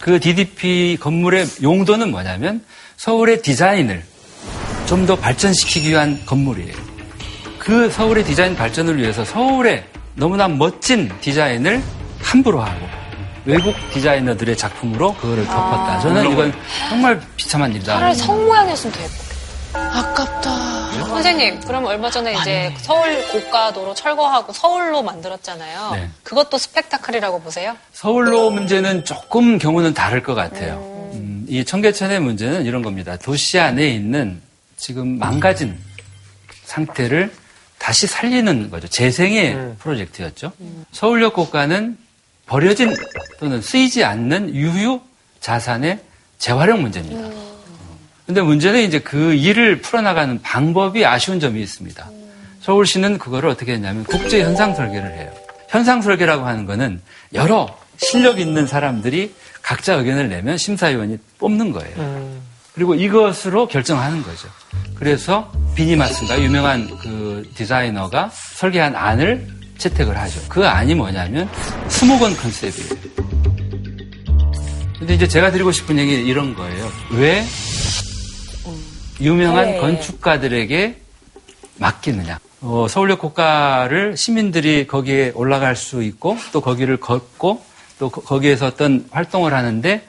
그 DDP 건물의 용도는 뭐냐면 서울의 디자인을 좀 더 발전시키기 위한 건물이에요. 그 서울의 디자인 발전을 위해서 서울의 너무나 멋진 디자인을 함부로 하고 외국 디자이너들의 작품으로 그거를 덮었다. 저는 이건 정말 비참한 일이다. 차라리 성 모양이었으면 더 예뻤겠다. 아깝다. 선생님, 그럼 얼마 전에 이제 서울 고가도로 철거하고 서울로 만들었잖아요. 네. 그것도 스펙타클이라고 보세요? 서울로 문제는 조금 경우는 다를 것 같아요. 음, 이 청계천의 문제는 이런 겁니다. 도시 안에 있는 지금 망가진 상태를 다시 살리는 거죠. 재생의 프로젝트였죠. 서울역 고가는 버려진 또는 쓰이지 않는 유휴 자산의 재활용 문제입니다. 근데 문제는 이제 그 일을 풀어나가는 방법이 아쉬운 점이 있습니다. 서울시는 그거를 어떻게 했냐면 국제 현상 설계를 해요. 현상 설계라고 하는 거는 여러 실력 있는 사람들이 각자 의견을 내면 심사위원이 뽑는 거예요. 그리고 이것으로 결정하는 거죠. 그래서 비니마스가 유명한 그 디자이너가 설계한 안을 채택을 하죠. 그 안이 뭐냐면 수목원 컨셉이에요. 근데 이제 제가 드리고 싶은 얘기 는 이런 거예요. 왜 유명한 네. 건축가들에게 맡기느냐. 어, 서울역 고가를 시민들이 거기에 올라갈 수 있고 또 거기를 걷고 또 거- 거기에서 어떤 활동을 하는데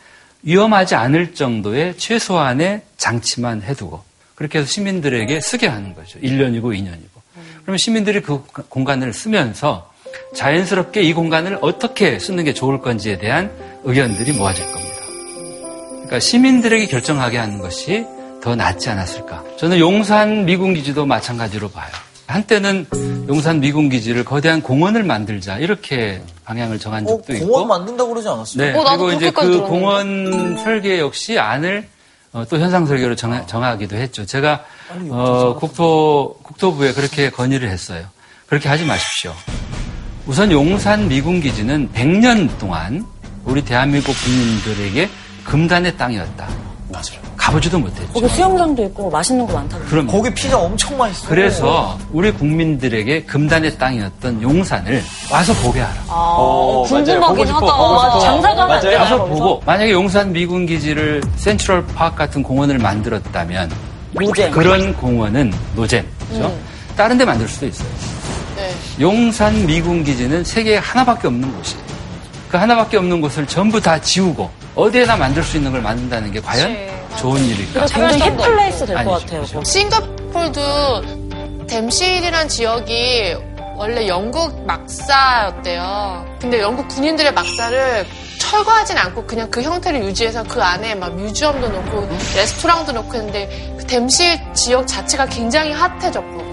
위험하지 않을 정도의 최소한의 장치만 해두고 그렇게 해서 시민들에게 쓰게 하는 거죠. 1년이고 2년이고. 그러면 시민들이 그 공간을 쓰면서 자연스럽게 이 공간을 어떻게 쓰는 게 좋을 건지에 대한 의견들이 모아질 겁니다. 그러니까 시민들에게 결정하게 하는 것이 더 낫지 않았을까. 저는 용산 미군 기지도 마찬가지로 봐요. 한때는 용산 미군 기지를 거대한 공원을 만들자 이렇게 방향을 정한 어, 적도 있고. 공원 만든다고 그러지 않았어요? 네. 어, 나도 그리고 이제 그 들었는데. 공원 설계 역시 안을 어, 또 현상 설계로 정하, 정하기도 했죠. 제가 어, 국토 국토부에 그렇게 건의를 했어요. 그렇게 하지 마십시오. 우선 용산 미군 기지는 100년 동안 우리 대한민국 국민들에게 금단의 땅이었다. 맞아요. 가보지도 못했죠. 거기 수영장도 있고 맛있는 거 많다고. 그럼 거기 피자 엄청 맛있어요. 그래서 우리 국민들에게 금단의 땅이었던 용산을 와서 보게 하라. 어, 궁금하긴 하다. 어, 장사가 안 맞아요. 와서? 보고 만약에 용산 미군 기지를 센트럴 파크 같은 공원을 만들었다면 노잼. 그런 공원은 노잼. 그죠? 다른 데 만들 수도 있어요. 네. 용산 미군 기지는 세계에 하나밖에 없는 곳이에요. 그 하나밖에 없는 곳을 전부 다 지우고 어디에나 만들 수 있는 걸 만든다는 게 과연 좋은 일일까? 굉장히 힙플레이스 될 것 같아요. 그죠? 거기. 싱가포르도 댐실이란 지역이 원래 영국 막사였대요. 근데 영국 군인들의 막사를 철거하진 않고 그냥 그 형태를 유지해서 그 안에 막 뮤지엄도 놓고 레스토랑도 놓고 했는데 그 댐실 지역 자체가 굉장히 핫해졌고.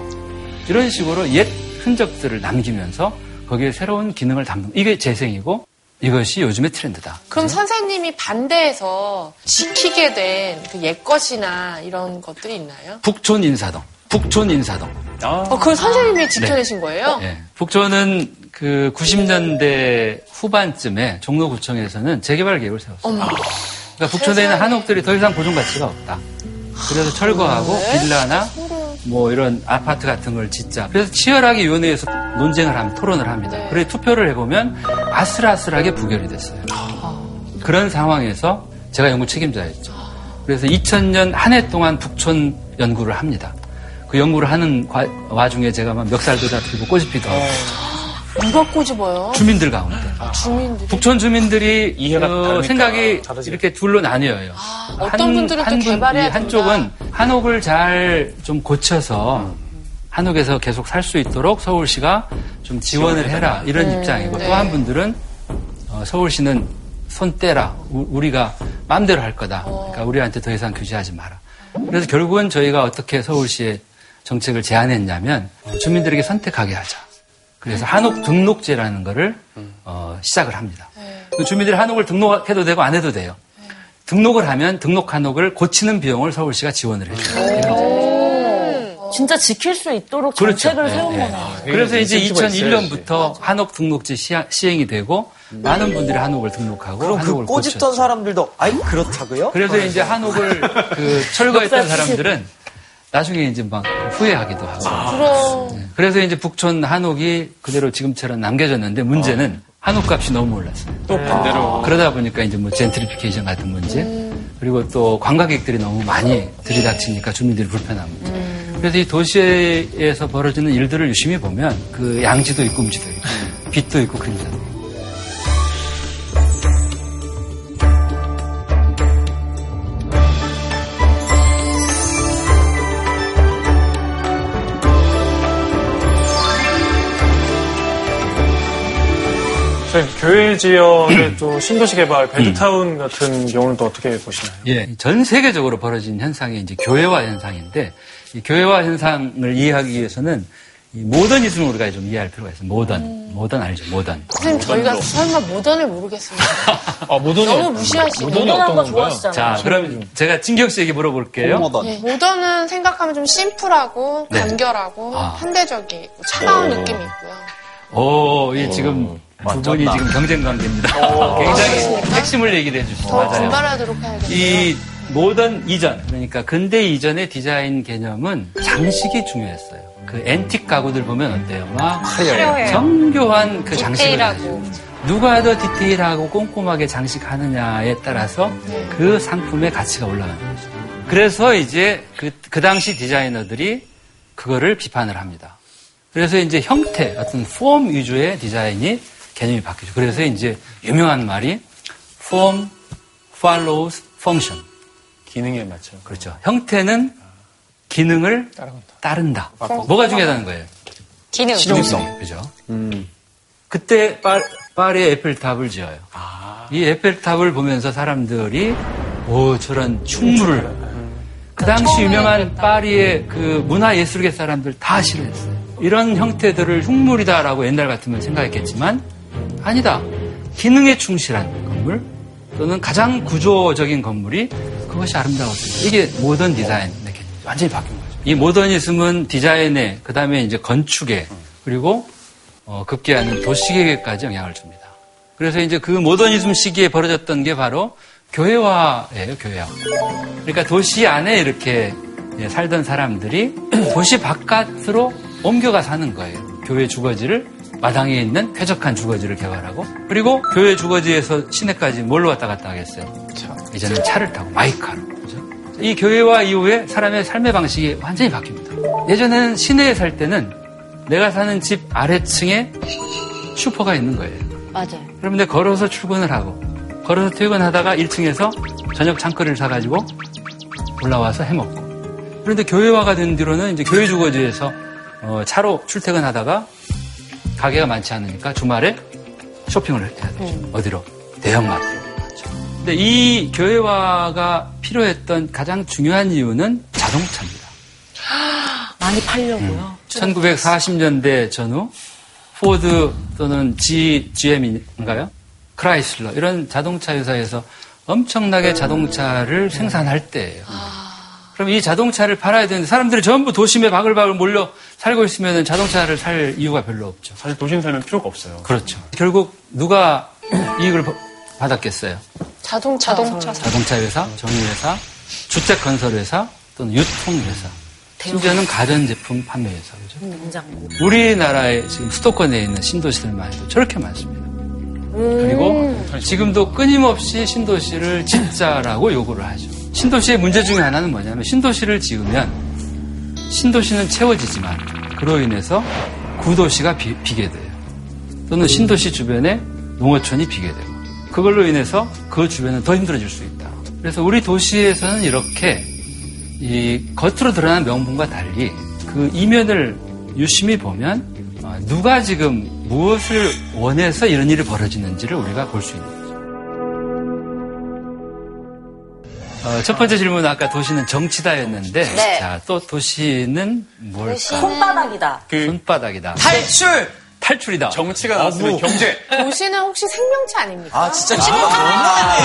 이런 식으로 옛 흔적들을 남기면서 거기에 새로운 기능을 담는 이게 재생이고 이것이 요즘의 트렌드다. 그럼 선생님이 반대해서 지키게 된 그 옛것이나 이런 것들이 있나요? 북촌 인사동, 북촌 인사동. 아, 어, 그걸 선생님이 지켜내신 거예요? 예. 북촌은 그 90년대 후반쯤에 종로구청에서는 재개발 계획을 세웠어요. 어머. 그러니까 북촌에 있는 한옥들이 더 이상 보존 가치가 없다. 그래서 철거하고 빌라나 뭐 이런 아파트 같은 걸 짓자. 그래서 치열하게 위원회에서 논쟁을 합니다. 토론을 합니다. 네. 그래 투표를 해보면 아슬아슬하게 부결이 됐어요. 그런 상황에서 제가 연구 책임자였죠. 그래서 2000년 한 해 동안 북촌 연구를 합니다. 그 연구를 하는 과- 와중에 제가 막 멱살도 잡히고 꼬집히도 하고. 누가 꼬집어요? 주민들 가운데. 주민들이. 북촌 주민들이 이해가 어, 다르니까 생각이 다르지. 이렇게 둘로 나뉘어요. 어떤 분들은 또 분- 개발해야 이 한쪽은 한옥을 잘 좀 고쳐서 한옥에서 계속 살 수 있도록 서울시가 좀 지원을 해라 이런 입장이고 네. 또한 분들은 어, 서울시는 손 떼라 우- 우리가 마음대로 할 거다. 그러니까 우리한테 더 이상 규제하지 마라. 그래서 결국은 저희가 어떻게 서울시의 정책을 제안했냐면 주민들에게 선택하게 하자. 그래서 한옥 등록제라는 거를 어, 시작을 합니다. 그 주민들이 한옥을 등록해도 되고 안 해도 돼요. 등록을 하면 등록 한옥을 고치는 비용을 서울시가 지원을 해줘요. 진짜 지킬 수 있도록 그렇죠. 정책을 네, 세운 네. 거네요. 그래서 이제 인센티브가 있어야지. 2001년부터 한옥 등록제 시하- 시행이 되고 많은 분들이 한옥을 등록하고 그럼 그 한옥을 꼬집던 고쳤죠. 사람들도 아이 그렇다고요? 그래서 이제 한옥을 그 철거했던 사람들은 나중에 이제 막 후회하기도 하고. 그럼. 네. 그래서 이제 북촌 한옥이 그대로 지금처럼 남겨졌는데 문제는 한옥 값이 너무 올랐어요. 또 반대로 그러다 보니까 이제 뭐 젠트리피케이션 같은 문제 그리고 또 관광객들이 너무 많이 들이닥치니까 주민들이 불편한 문제. 그래서 이 도시에서 벌어지는 일들을 유심히 보면 그 양지도 있고 음지도 있고 빛도 있고 그림자도 있고. 저희 교외 지역의 또 신도시 개발, 베드타운 같은 경우는 또 어떻게 보시나요? 예, 전 세계적으로 벌어진 현상이 이제 교외화 현상인데 이 교외화 현상을 이해하기 위해서는 이 모더니즘을 우리가 좀 이해할 필요가 있어요. 모던, 모던 알죠? 모던. 선생님, 저희가 설마 모던을 모르겠습니다. 아, 모던이 너무 무시하시고. 거 건가요? 좋아하시잖아요. 자, 그럼 제가 진경 씨에게 물어볼게요. 모던. 예, 모던은 생각하면 좀 심플하고 네. 간결하고 아. 현대적이고 차가운 느낌이 있고요. 오, 이 지금 두 분이 지금 경쟁 관계입니다. 굉장히 핵심을 얘기를 해주시죠. 분발하도록 해야겠네요. 이 모던 이전, 그러니까 근대 이전의 디자인 개념은 장식이 중요했어요. 그 앤틱 가구들 보면 어때요? 막 화려해요. 정교한 그 장식을 디테일하고. 가지고 누가 더 디테일하고 꼼꼼하게 장식하느냐에 따라서 그 상품의 가치가 올라가는 거죠. 그래서 이제 그, 그 당시 디자이너들이 그거를 비판을 합니다. 그래서 이제 형태, 어떤 폼 위주의 디자인이 개념이 바뀌죠. 그래서 이제 유명한 말이 form follows function. 기능에 맞춰. 그렇죠. 형태는 기능을 따라간다. 따른다. 뭐가 중요하다는 거예요? 기능. 실용성. 그죠? 그때 파, 파리에 에펠탑을 지어요. 이 에펠탑을 보면서 사람들이 오 저런 충무를 그 당시 유명한 파리의 그 문화예술계 사람들 다 싫어했어요. 이런 형태들을 흉물이다라고 옛날 같으면 생각했겠지만 아니다. 기능에 충실한 건물 또는 가장 구조적인 건물이 그것이 아름다웠어요. 이게 모던 디자인 이렇게 완전히 바뀐 거죠. 이 모더니즘은 디자인에 그다음에 이제 건축에 그리고 어, 급기야는 도시계획까지 영향을 줍니다. 그래서 이제 그 모더니즘 시기에 벌어졌던 게 바로 교회화예요, 교회화. 그러니까 도시 안에 이렇게 예, 살던 사람들이 도시 바깥으로 옮겨가 사는 거예요. 교회 주거지를 마당에 있는 쾌적한 주거지를 개발하고 그리고 교회 주거지에서 시내까지 뭘로 왔다 갔다 하겠어요? 이제는 차를 타고 마이카로. 그죠? 이 교회화 이후에 사람의 삶의 방식이 완전히 바뀝니다. 예전에는 시내에 살 때는 내가 사는 집 아래층에 슈퍼가 있는 거예요. 맞아요. 그럼 내 걸어서 출근을 하고 걸어서 퇴근하다가 1층에서 저녁 찬거리를 사가지고 올라와서 해먹고 그런데 교외화가 된 뒤로는 이제 교외 주거지에서 어, 차로 출퇴근하다가 가게가 많지 않으니까 주말에 쇼핑을 해야 되죠. 어디로? 대형마트로. 가죠. 근데 이 교외화가 필요했던 가장 중요한 이유는 자동차입니다. 많이 팔려고요. 1940년대 전후 포드 또는 G, GM인가요? 크라이슬러 이런 자동차 회사에서 엄청나게 자동차를 생산할 때예요. 그럼 이 자동차를 팔아야 되는데 사람들이 전부 도심에 바글바글 몰려 살고 있으면 자동차를 살 이유가 별로 없죠. 사실 도심 살면 필요가 없어요. 그렇죠. 결국 누가 이익을 버- 받았겠어요? 자동차. 자동차 자동차 회사, 정유회사, 주택 건설 회사 또는 유통 회사, 심지어는 가전제품 판매 회사 그죠? 냉장고. 우리나라에 지금 수도권에 있는 신도시들만 해도 저렇게 많습니다. 그리고 지금도 끊임없이 신도시를 짓자라고 요구를 하죠. 신도시의 문제 중에 하나는 뭐냐면 신도시를 지으면 신도시는 채워지지만 그로 인해서 구도시가 비, 비게 돼요. 또는 신도시 주변에 농어촌이 비게 되고 그걸로 인해서 그 주변은 더 힘들어질 수 있다. 그래서 우리 도시에서는 이렇게 이 겉으로 드러나는 명분과 달리 그 이면을 유심히 보면 어, 누가 지금 무엇을 원해서 이런 일이 벌어지는지를 우리가 볼 수 있는 어, 첫 번째 질문은 아까 도시는 정치다였는데 네. 자, 또 도시는 뭘까? 손바닥이다. 그 손바닥이다. 탈출! 탈출이다. 정치가 나왔으면 경제. 도시는 혹시 생명체 아닙니까? 아, 진짜 지금 너무하네.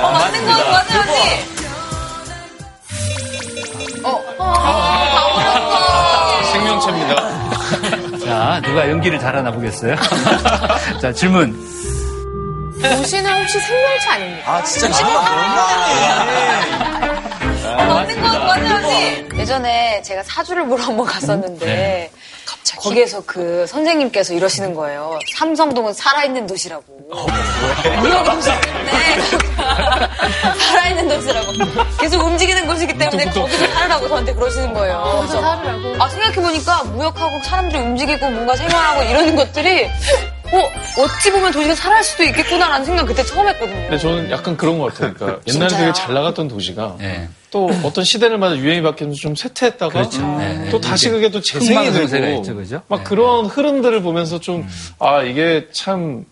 어, 맞는 거 맞아요, 언니. 생명체입니다. 자, 누가 연기를 잘하나 보겠어요? 자, 질문. 도시는 혹시 생명체 아닙니까? 아, 진짜 지금 너무하네. 어, 맞는 거 맞아요. 예전에 제가 사주를 보러 한번 갔었는데 네. 거기에서 그 선생님께서 이러시는 거예요. 삼성동은 살아있는 도시라고. 무역 도시인데 살아있는 도시라고. 계속 움직이는 곳이기 때문에 거기서 살으라고 저한테 그러시는 거예요. 거기서 살으라고. 아 생각해보니까 무역하고 사람들이 움직이고 뭔가 생활하고 이러는 것들이 어 어찌 보면 도시가 살아날 수도 있겠구나라는 생각 그때 처음 했거든요. 근데 저는 약간 그런 것 같아요. 그러니까 옛날에? 되게 잘 나갔던 도시가 네. 또 어떤 시대를 맞아 유행이 바뀌면서 좀 쇠퇴했다가 그렇죠. 네. 또 다시 그게 또 재생이 되고 있죠, 그죠? 막 네. 그런 흐름들을 보면서 좀 아 이게 참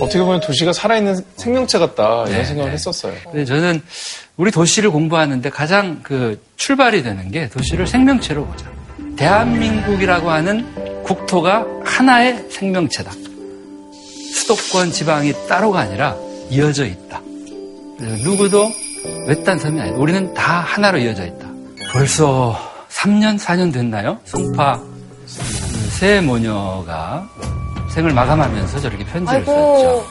어떻게 보면 도시가 살아있는 생명체 같다 이런 네, 생각을 네. 했었어요. 근데 저는 우리 도시를 공부하는데 가장 그 출발이 되는 게 도시를 생명체로 보자. 대한민국이라고 하는 국토가 하나의 생명체다. 수도권 지방이 따로가 아니라 이어져 있다. 누구도 외딴 섬이 아니다. 우리는 다 하나로 이어져 있다. 벌써 3년, 4년 됐나요? 송파 그새 모녀가 생을 마감하면서 저렇게 편지를 아이고. 썼죠.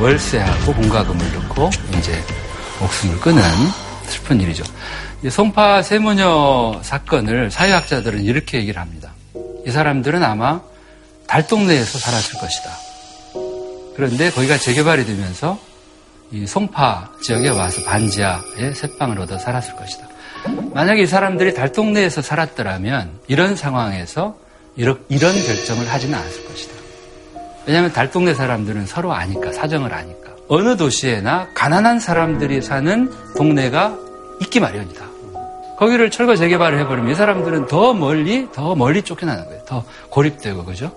월세하고 공과금을 넣고 이제 목숨을 끊은 슬픈 일이죠. 이 송파 세모녀 사건을 사회학자들은 이렇게 얘기를 합니다. 이 사람들은 아마 달동네에서 살았을 것이다. 그런데 거기가 재개발이 되면서 이 송파 지역에 와서 반지하에 새빵을 얻어 살았을 것이다. 만약에 이 사람들이 달동네에서 살았더라면 이런 상황에서 이런, 이런 결정을 하지는 않았을 것이다. 왜냐하면 달동네 사람들은 서로 아니까, 사정을 아니까. 어느 도시에나 가난한 사람들이 사는 동네가 있기 마련이다. 거기를 철거 재개발을 해버리면 이 사람들은 더 멀리, 더 멀리 쫓겨나는 거예요. 더 고립되고, 그죠?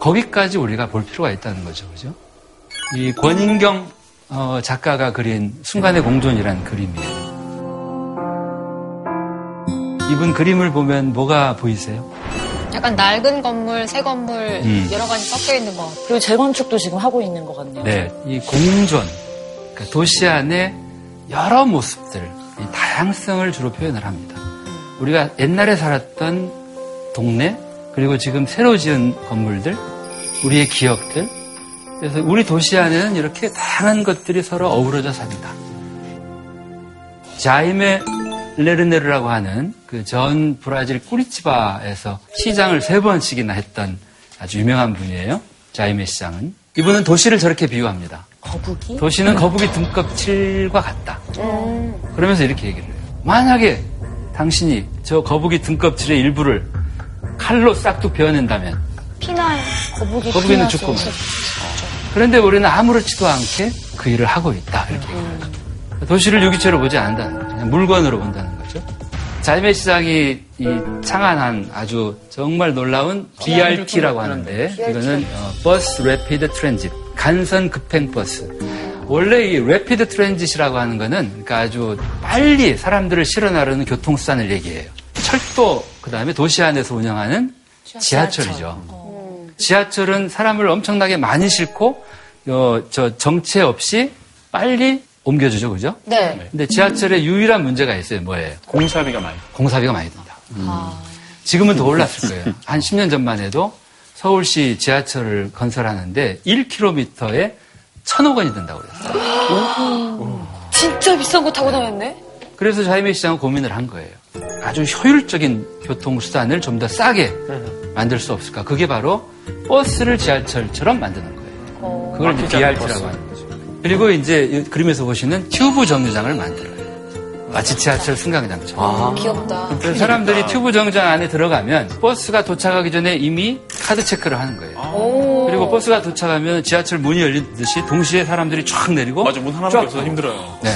거기까지 우리가 볼 필요가 있다는 거죠, 그죠? 이 권인경 어, 작가가 그린 순간의 공존이라는 그림이에요. 이분 그림을 보면 뭐가 보이세요? 약간 낡은 건물, 새 건물 음. 여러 가지 섞여 있는 것 같아요. 그리고 재건축도 지금 하고 있는 것 같네요. 네, 이 공존, 그러니까 도시 안에 여러 모습들, 이 다양성을 주로 표현을 합니다. 우리가 옛날에 살았던 동네, 그리고 지금 새로 지은 건물들, 우리의 기억들, 그래서 우리 도시 안에는 이렇게 다양한 것들이 서로 어우러져 삽니다. 자이메 레르네르라고 하는 그 전 브라질 꾸리치바에서 시장을 세 번씩이나 했던 아주 유명한 분이에요. 자이메 시장은. 이분은 도시를 저렇게 비유합니다. 거북이? 도시는 거북이 등껍질과 같다. 그러면서 이렇게 얘기를 해요. 만약에 당신이 저 거북이 등껍질의 일부를 칼로 싹둑 베어낸다면 피나요. 거북이 거북이는 피나죠. 죽고 말이야. 그런데 우리는 아무렇지도 않게 그 일을 하고 있다. 이렇게 얘기하는 거죠. 도시를 유기체로 보지 않는다는 거죠. 그냥 물건으로 본다는 거죠. 자이메 시장이 이 창안한 아주 정말 놀라운 BRT라고 하는데 이거는 어, Bus Rapid Transit 간선 급행 버스. 원래 이 레피드 트랜짓이라고 하는 거는 그러니까 아주 빨리 사람들을 실어 나르는 교통수단을 얘기해요. 철도 그다음에 도시 안에서 운영하는 지하철이죠. 지하철은 사람을 엄청나게 많이 싣고 어, 저 정체 없이 빨리 옮겨주죠, 그죠? 네. 근데 지하철에 유일한 문제가 있어요. 뭐예요? 공사비가 많이. 공사비가 많이 든다. 지금은 더 올랐을 거예요. 한 10년 전만 해도 서울시 지하철을 건설하는데 1km에 천억 원이 든다고 그랬어요. 진짜 비싼 거 타고 다녔네? 그래서 자이메 시장은 고민을 한 거예요. 아주 효율적인 교통수단을 좀 더 싸게 만들 수 없을까? 그게 바로 버스를 지하철처럼 만드는 거예요. 그걸 이제 BRT라고 하는 거죠. 그리고 이제 이 그림에서 보시는 튜브 정류장을 만들어요. 마치 지하철 승강장처럼. 귀엽다. 그래서 사람들이 튜브 정류장 안에 들어가면 버스가 도착하기 전에 이미 카드 체크를 하는 거예요. 그리고 버스가 도착하면 지하철 문이 열리듯이 동시에 사람들이 쫙 내리고 맞아, 문 하나밖에 쫙 없어서 힘들어요. 네.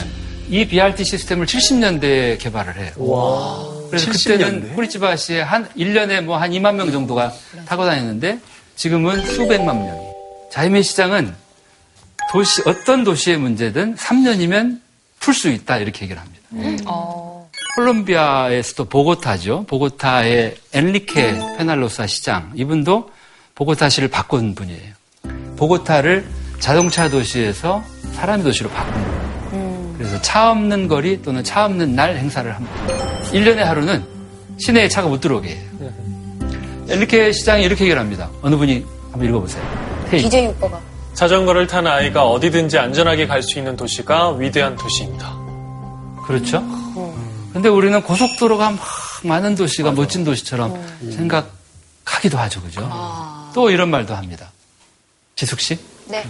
이 BRT 시스템을 70년대에 개발을 해요. 그래서 70년대? 그때는 쿠리치바시에 한 1년에 뭐 한 2만 명 정도가 타고 다녔는데 지금은 수백만 명이. 자이메 시장은 도시, 어떤 도시의 문제든 3년이면 풀 수 있다 이렇게 얘기를 합니다. 콜롬비아의 수도 보고타죠. 보고타의 엔리케 페날로사 시장. 이분도 보고타시를 바꾼 분이에요. 보고타를 자동차 도시에서 사람의 도시로 바꾼 거예요. 그래서 차 없는 거리 또는 차 없는 날 행사를 합니다. 1년에 하루는 시내에 차가 못 들어오게 해요. 엔리케 시장이 이렇게 얘기를 합니다. 어느 분이 한번 읽어보세요. 테이. DJ 오빠가. 자전거를 탄 아이가 어디든지 안전하게 갈 수 있는 도시가 위대한 도시입니다. 그렇죠? 근데 우리는 고속도로가 막 많은 도시가 멋진 도시처럼 생각하기도 하죠, 그죠? 또 이런 말도 합니다. 지숙 씨? 네.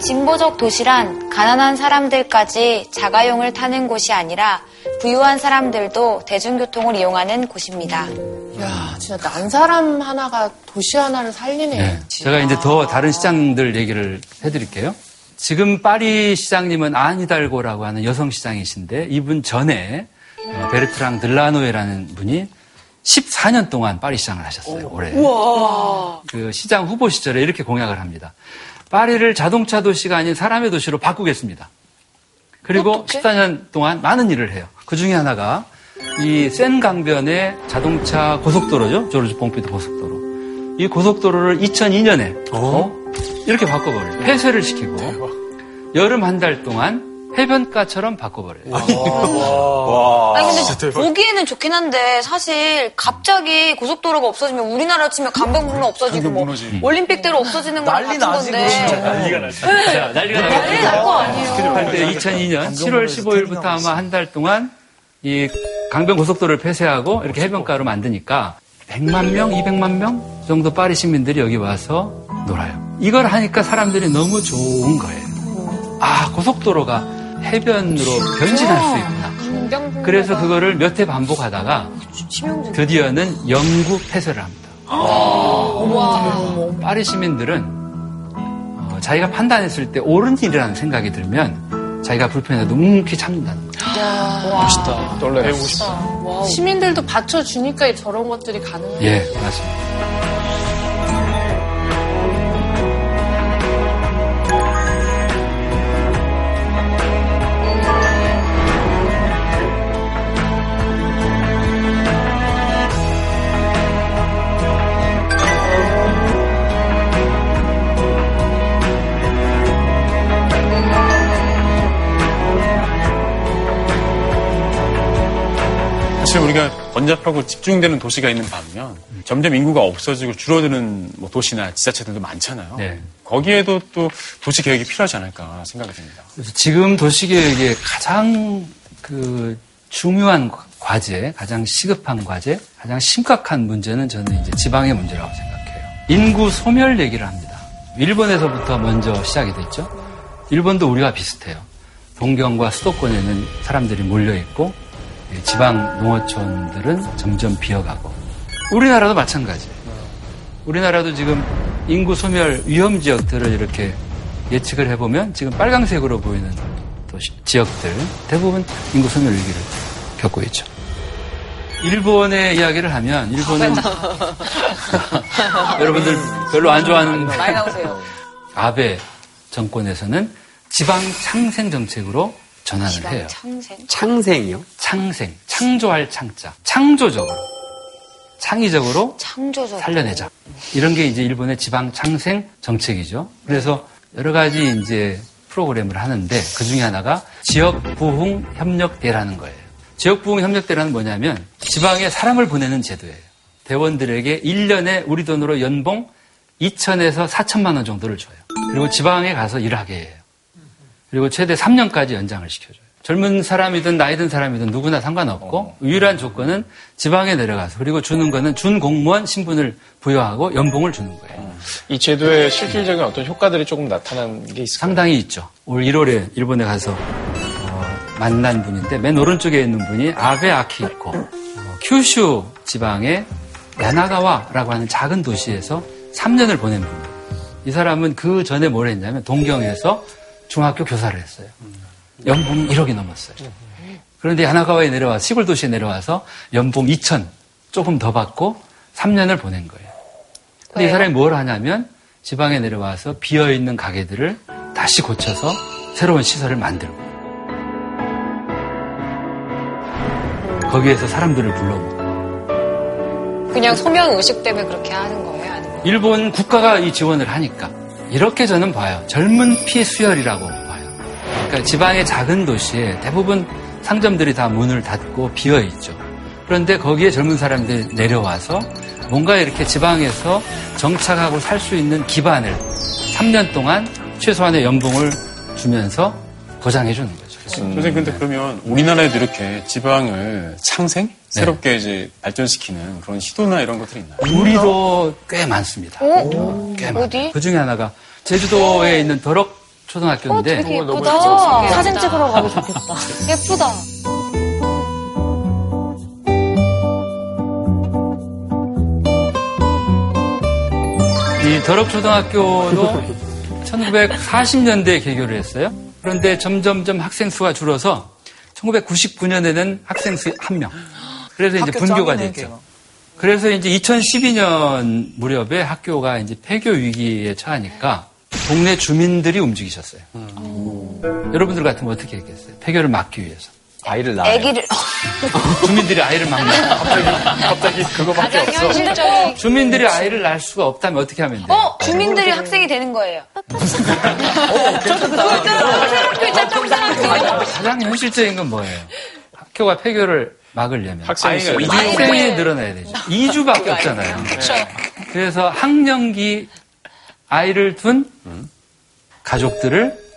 진보적 도시란 가난한 사람들까지 자가용을 타는 곳이 아니라 부유한 사람들도 대중교통을 이용하는 곳입니다. 야, 진짜 난 사람 하나가 도시 하나를 살리네. 네. 제가 이제 더 다른 시장들 얘기를 해드릴게요. 지금 파리 시장님은 아니달고라고 하는 여성 시장이신데 이분 전에 어, 베르트랑 들라노에라는 분이 14년 동안 파리 시장을 하셨어요. 올해. 그 시장 후보 시절에 이렇게 공약을 합니다. 파리를 자동차 도시가 아닌 사람의 도시로 바꾸겠습니다. 그리고 14년 동안 많은 일을 해요. 그 중에 하나가 이 센 강변의 자동차 고속도로죠. 조르주 봉피드 고속도로. 이 고속도로를 2002년에 이렇게 바꿔버려요. 폐쇄를 시키고 여름 한 달 동안 해변가처럼 바꿔버려요. 아니 근데 보기에는 좋긴 한데 사실 갑자기 고속도로가 없어지면 우리나라 치면 강변북로 없어지고 뭐 올림픽대로 없어지는 난리 같은 나지, 건데 진짜. 난리가 났어. 자, 난리가 난리 날거 아니에요. 할때 2002년 7월 15일부터 아마 한 달 동안 이 강변 고속도로를 폐쇄하고 이렇게 해변가로 만드니까 100만 명, 200만 명 정도 파리 시민들이 여기 와서 놀아요. 이걸 하니까 사람들이 너무 좋은 거예요. 아, 고속도로가 해변으로 변신할 수 있구나. 그래서 그거를 몇해 반복하다가 드디어는 영구 폐쇄를 합니다. 파리 시민들은 어, 자기가 판단했을 때 옳은 일이라는 생각이 들면 자기가 불편해도 묵묵히 참는다는 거예요. 멋있다. 배우고 싶다. 시민들도 받쳐주니까 저런 것들이 가능해요. 예, 맞습니다. 사실 우리가 번잡하고 집중되는 도시가 있는 반면 점점 인구가 없어지고 줄어드는 뭐 도시나 지자체들도 많잖아요. 네. 거기에도 또 도시 계획이 필요하지 않을까 생각이 듭니다. 그래서 지금 도시 계획의 가장 그 중요한 과제, 가장 시급한 과제, 가장 심각한 문제는 저는 이제 지방의 문제라고 생각해요. 인구 소멸 얘기를 합니다. 일본에서부터 먼저 시작이 됐죠. 일본도 우리와 비슷해요. 동경과 수도권에는 사람들이 몰려 있고 예, 지방 농어촌들은 점점 비어가고 우리나라도 마찬가지예요. 우리나라도 지금 인구 소멸 위험 지역들을 이렇게 예측을 해보면 지금 빨강색으로 보이는 도시, 지역들 대부분 인구 소멸 위기를 겪고 있죠. 일본의 이야기를 하면 일본은 여러분들 별로 안 좋아하는. 아베 정권에서는 지방 창생 정책으로 전환을 해요. 창생. 창생이요? 창생, 창조할 창자, 창조적으로, 창의적으로 창조적. 살려내자. 이런 게 이제 일본의 지방 창생 정책이죠. 그래서 여러 가지 이제 프로그램을 하는데 그 중에 하나가 지역 부흥 협력대라는 거예요. 지역 부흥 협력대라는 뭐냐면 지방에 사람을 보내는 제도예요. 대원들에게 1년에 우리 돈으로 연봉 2천에서 4천만 원 정도를 줘요. 그리고 지방에 가서 일하게 해요. 그리고 최대 3년까지 연장을 시켜줘요. 젊은 사람이든 나이 든 사람이든 누구나 상관없고 유일한 조건은 지방에 내려가서 그리고 주는 거는 준 공무원 신분을 부여하고 연봉을 주는 거예요. 이 제도의 실질적인 어떤 효과들이 조금 나타난 게 있을까요? 상당히 있죠. 올 1월에 일본에 가서 어, 만난 분인데 맨 오른쪽에 있는 분이 아베 아키히코 어, 큐슈 지방의 야나가와라고 하는 작은 도시에서 3년을 보낸 분입니다. 이 사람은 그 전에 뭘 했냐면 동경에서 중학교 교사를 했어요. 연봉 1억이 넘었어요. 그런데 야나가와에 내려와 시골 도시에 내려와서 연봉 2천 조금 더 받고 3년을 보낸 거예요. 근데 이 왜요? 사람이 뭘 하냐면 지방에 내려와서 비어 있는 가게들을 다시 고쳐서 새로운 시설을 만들고 거기에서 사람들을 불러오고 그냥 소명 의식 때문에 그렇게 하는 거예요? 아니면 일본 국가가 이 지원을 하니까 이렇게 저는 봐요. 젊은 피 수혈이라고 봐요. 그러니까 지방의 작은 도시에 대부분 상점들이 다 문을 닫고 비어 있죠. 그런데 거기에 젊은 사람들이 내려와서 뭔가 이렇게 지방에서 정착하고 살 수 있는 기반을 3년 동안 최소한의 연봉을 주면서 보장해 주는 거 죠. 선생님, 근데 그러면 우리나라에도 이렇게 지방을 창생? 새롭게 이제 발전시키는 그런 시도나 이런 것들이 있나요? 우리도 꽤 많습니다. 어? 꽤 많아요. 그 중에 하나가 제주도에 있는 덕 초등학교인데 되게 예쁘다. 사진 찍으러 가고 좋겠다. 예쁘다. 이 더럽 초등학교도 1940년대에 개교를 했어요. 그런데 점점점 학생 수가 줄어서 1999년에는 학생 수 한 명. 그래서 이제 분교가 됐죠. 그래서 이제 2012년 무렵에 학교가 이제 폐교 위기에 처하니까 동네 주민들이 움직이셨어요. 여러분들 같으면 어떻게 했겠어요? 폐교를 막기 위해서. 아이를 낳아요. 애기를 주민들이 아이를 막는 갑자기 그거밖에 없어. 현실적인 주민들이 아이를 낳을 수가 없다면 어떻게 하면 돼요? 어 주민들이 학생이 되는 거예요. 가장 현실적인 건 뭐예요? 학교가 폐교를 막으려면 학생이 아이가 학생이 늘어나야 되죠. 2주밖에 없잖아요. 그래서 학령기 아이를 둔 가족들을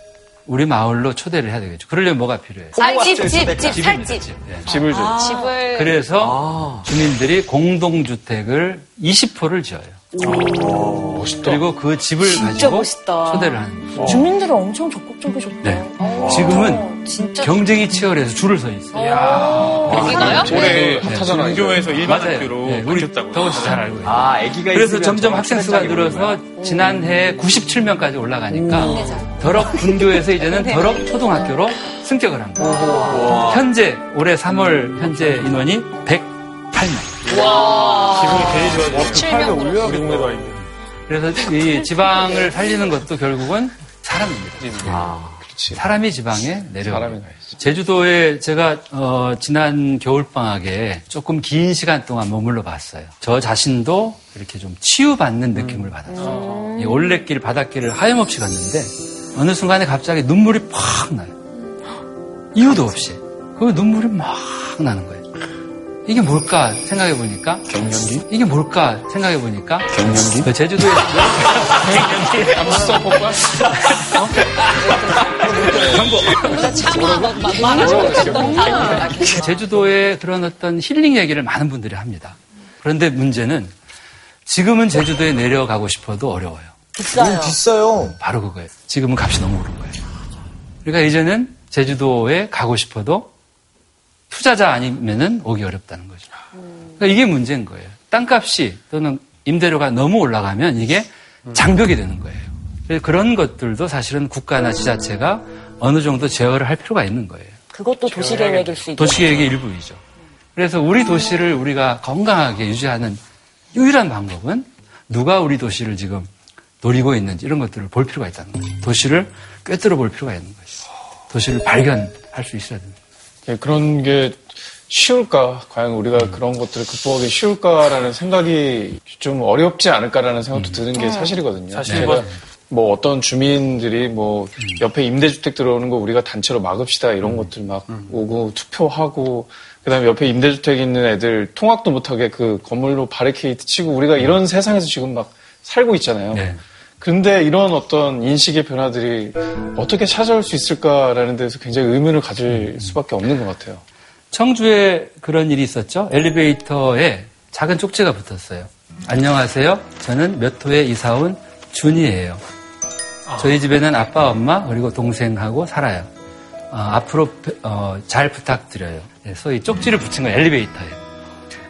우리 마을로 초대를 해야 되겠죠. 그러려면 뭐가 필요해요? 집집 집 살집. 집. 예. 집을 줘. 집을 그래서 주민들이 공동주택을 20호를 지어요. 멋있다. 그리고 그 집을 진짜 가지고 멋있다. 초대를 하는 거예요. 주민들은 엄청 적극적이셨다. 네. 지금은 진짜 경쟁이 치열해서 줄을 서 있어요. 여기가요? 올해 네. 핫하잖아요. 분교에서 일반 맞아요. 학교로 네, 우리 씨잘 알고 있어요. 아, 아기가 그래서 점점 저 학생 수가. 늘어서 지난해 97명까지 올라가니까 더럽 분교에서 이제는 더럽 초등학교로 승격을 한 거예요. 현재 올해 3월 현재 인원이 108명. 기분이 괜히 좋아져. 칠명 우리 동네도 아닌데. 그래서 이 지방을 살리는 것도 결국은 사람입니다. 그렇지. 사람이 지방에 내려와요. 제주도에 제가 어, 지난 겨울 방학에 조금 긴 시간 동안 머물러 봤어요. 저 자신도 이렇게 좀 치유받는 느낌을 받았어요. 이 올레길 바닷길을 하염없이 갔는데 어느 순간에 갑자기 눈물이 팍 나요. 이유도 없이. 그 눈물이 막 나는 거예요. 이게 뭘까 생각해 보니까 갱년기? 이게 뭘까 생각해 보니까 갱년기? 그 제주도에 감수성 폭발? 말하지 제주도의 그런 어떤 힐링 얘기를 많은 분들이 합니다. 그런데 문제는 지금은 제주도에 내려가고 싶어도 어려워요. 너무 비싸요. 바로 그거예요. 지금은 값이 너무 오른 거예요. 그러니까 이제는 제주도에 가고 싶어도 투자자 아니면은 오기 어렵다는 거죠. 그러니까 이게 문제인 거예요. 땅값이 또는 임대료가 너무 올라가면 이게 장벽이 되는 거예요. 그래서 그런 것들도 사실은 국가나 지자체가 어느 정도 제어를 할 필요가 있는 거예요. 그것도 도시계획일 수 있고. 도시계획의 일부이죠. 그래서 우리 도시를 우리가 건강하게 유지하는 유일한 방법은 누가 우리 도시를 지금 노리고 있는지 이런 것들을 볼 필요가 있다는 거죠. 도시를 꿰뚫어 볼 필요가 있는 거죠. 도시를 발견할 수 있어야 됩니다. 예, 그런 게 쉬울까? 과연 우리가 그런 것들을 극복하기 쉬울까라는 생각이 좀 어렵지 않을까라는 생각도 드는 게 사실이거든요. 사실 제가 뭐- 뭐 어떤 주민들이 뭐 옆에 임대주택 들어오는 거 우리가 단체로 막읍시다 이런 것들 막 오고 투표하고 그다음에 옆에 임대주택 있는 애들 통학도 못하게 그 건물로 바리케이트 치고 우리가 이런 세상에서 지금 막 살고 있잖아요. 네. 그런데 이런 어떤 인식의 변화들이 어떻게 찾아올 수 있을까라는 데서 굉장히 의문을 가질 수밖에 없는 것 같아요. 청주에 그런 일이 있었죠. 엘리베이터에 작은 쪽지가 붙었어요. 안녕하세요. 저는 몇 호에 이사 온 준이에요. 저희 집에는 아빠, 엄마, 그리고 동생하고 살아요. 어, 앞으로 어, 잘 부탁드려요. 그래서 이 쪽지를 붙인 건 엘리베이터예요.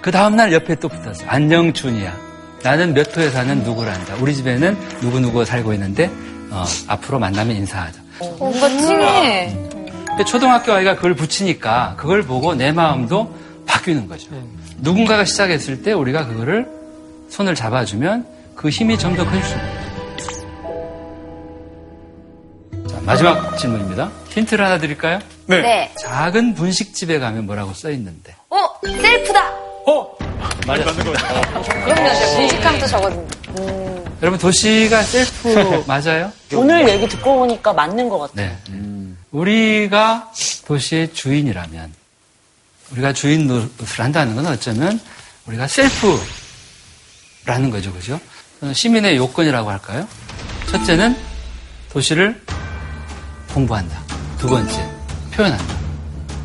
그 다음날 옆에 또 붙었어요. 안녕, 준이야. 나는 몇 호에 사는 누구란다. 우리 집에는 누구누구 살고 있는데 어, 앞으로 만나면 인사하자. 뭔가 찡해. 근데 초등학교 아이가 그걸 붙이니까 그걸 보고 내 마음도 바뀌는 거죠. 누군가가 시작했을 때 우리가 그거를 손을 잡아주면 그 힘이 있는 거죠. 자, 마지막 질문입니다. 힌트를 하나 드릴까요? 네. 작은 분식집에 가면 뭐라고 써 있는데? 어, 셀프다. 어? 맞아. 그럼요. 또 저거든요. 여러분 도시가 셀프 맞아요? 오늘 얘기 듣고 보니까 맞는 것 같아요. 네. 우리가 도시의 주인이라면 우리가 주인 노릇을 한다는 건 어쩌면 우리가 셀프라는 거죠, 그죠? 시민의 요건이라고 할까요? 첫째는 도시를 공부한다. 두 번째, 표현한다.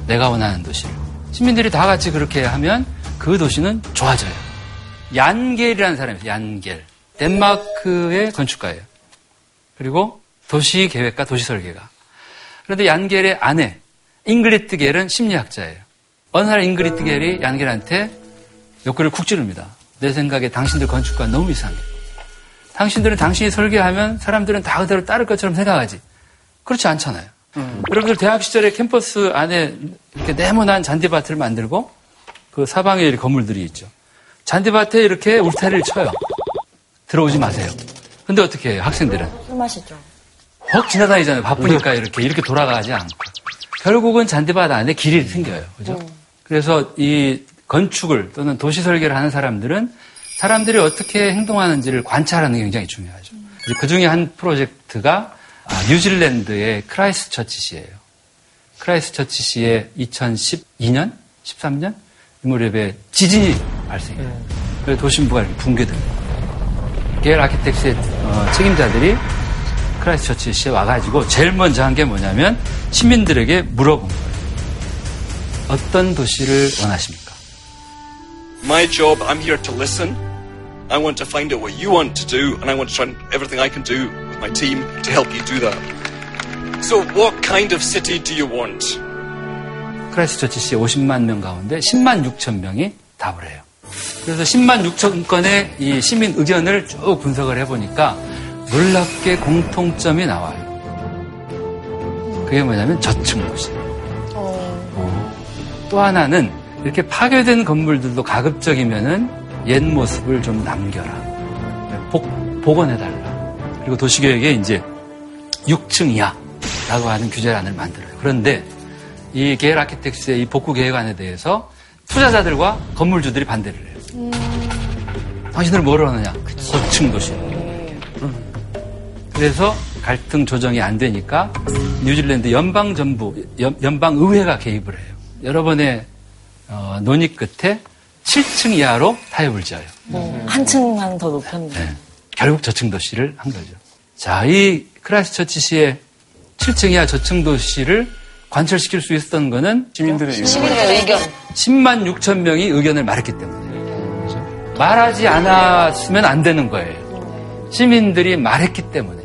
내가 원하는 도시를. 시민들이 다 같이 그렇게 하면 그 도시는 좋아져요. 얀겔이라는 사람이 있어요. 얀겔. 덴마크의 건축가예요. 그리고 도시 계획가, 도시 설계가. 그런데 얀겔의 아내, 잉그리트 겔은 심리학자예요. 어느 날 잉그리트 겔이 얀겔한테 욕구를 쿡 찌릅니다. 내 생각에 당신들 건축가 너무 이상해. 당신들은 당신이 설계하면 사람들은 다 그대로 따를 것처럼 생각하지. 그렇지 않잖아요. 여러분들 대학 시절에 캠퍼스 안에 이렇게 네모난 잔디밭을 만들고 그 사방에 건물들이 있죠. 잔디밭에 이렇게 울타리를 쳐요. 들어오지 마세요. 근데 어떻게 해요? 학생들은 술 마시죠. 확 지나다니잖아요. 바쁘니까 이렇게 이렇게 돌아가지 않고 결국은 잔디밭 안에 길이 생겨요. 그죠? 그래서 이 건축을 또는 도시 설계를 하는 사람들은 사람들이 어떻게 행동하는지를 관찰하는 게 굉장히 중요하죠. 그 중에 한 프로젝트가 아, 뉴질랜드의 크라이스트 처치시예요. 크라이스트 처치시에 2012년, 13년 이 무렵에 지진이 발생해요. 그래서 도심부가 이렇게 붕괴됩니다. Gehl Architects의 어, 책임자들이 크라이스트 처치시에 와가지고 제일 먼저 한 게 뭐냐면 시민들에게 물어본 거예요. 어떤 도시를 원하십니까? My job, I'm here to listen. I want to find out what you want to do, and I want to try everything I can do with my team to help you do that. So, what kind of city do you want? 크라이스트 처치시에 50만 명 가운데 10만 6천 명이 답을 해요. 그래서 10만 6천 건의 이 시민 의견을 쭉 분석을 해보니까 놀랍게 공통점이 나와요. 그게 뭐냐면 저층도시. 또 하나는 이렇게 파괴된 건물들도 가급적이면은 옛 모습을 좀 남겨라. 복, 복원해달라. 그리고 도시계획에 이제 6층 이하라고 하는 규제안을 만들어요. 그런데 이 계열 아키텍스의 이 복구 계획안에 대해서 투자자들과 건물주들이 반대를 해요. 당신들 뭐를 하느냐? 고층 도시. 그래서 갈등 조정이 안 되니까 뉴질랜드 연방 정부, 연방 의회가 개입을 해요. 여러 번의 어, 논의 끝에 7층 이하로 타협을 지어요. 한층만 더 높였네. 네. 결국 저층 도시를 한 거죠. 자, 이 크라이스트 처치시의 7층 이하 저층 도시를 관철시킬 수 있었던 거는 시민들의 시민들의 의견. 10만 6천 명이 의견을 말했기 때문에. 말하지 않았으면 안 되는 거예요. 시민들이 말했기 때문에.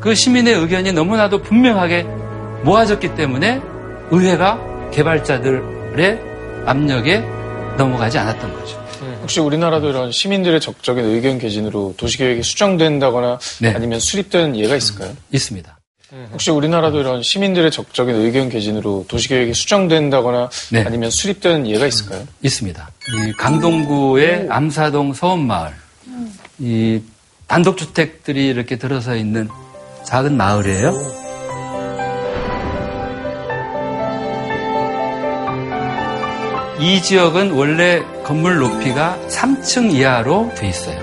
그 시민의 의견이 너무나도 분명하게 모아졌기 때문에 의회가 개발자들의 압력에 넘어가지 않았던 거죠. 혹시 우리나라도 이런 시민들의 적적인 의견 개진으로 도시계획이 수정된다거나 네. 아니면 수립되는 예가 있을까요? 있습니다. 혹시 우리나라도 이런 시민들의 적적인 의견 개진으로 도시계획이 수정된다거나 네. 아니면 수립되는 예가 있을까요? 있습니다. 이 강동구의 암사동 서원마을, 이 단독주택들이 이렇게 들어서 있는 작은 마을이에요. 이 지역은 원래 건물 높이가 3층 이하로 돼 있어요.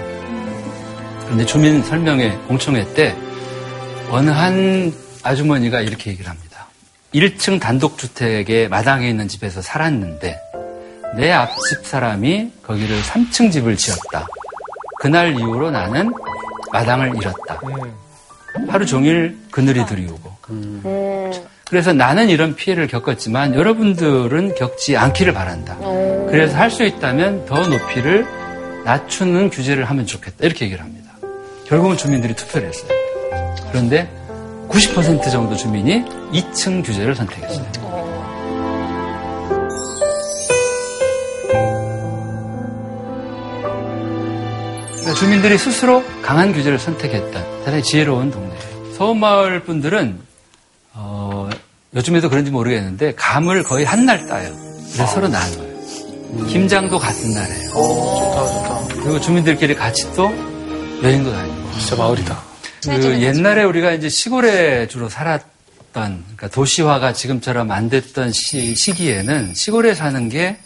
그런데 주민 설명회, 공청회 때 어느 한 아주머니가 이렇게 얘기를 합니다. 1층 단독주택의 마당에 있는 집에서 살았는데 내 앞집 사람이 거기를 3층 집을 지었다. 그날 이후로 나는 마당을 잃었다. 하루 종일 그늘이 들이우고. 그래서 나는 이런 피해를 겪었지만 여러분들은 겪지 않기를 바란다. 그래서 할 수 있다면 더 높이를 낮추는 규제를 하면 좋겠다. 이렇게 얘기를 합니다. 결국은 주민들이 투표를 했어요. 그런데 90% 정도 주민이 2층 규제를 선택했어요. 주민들이 스스로 강한 규제를 선택했다. 대단히 지혜로운 동네예요. 서울마을 분들은 어, 요즘에도 그런지 모르겠는데 감을 거의 한 날 따요. 그래서 서로 나눠요. 김장도 같은 날이에요. 좋다, 좋다. 그리고 주민들끼리 같이 또 여행도 다니고. 진짜 마을이다. 그 옛날에 우리가 이제 시골에 주로 살았던 그러니까 도시화가 지금처럼 안 됐던 시, 시기에는 시골에 사는 게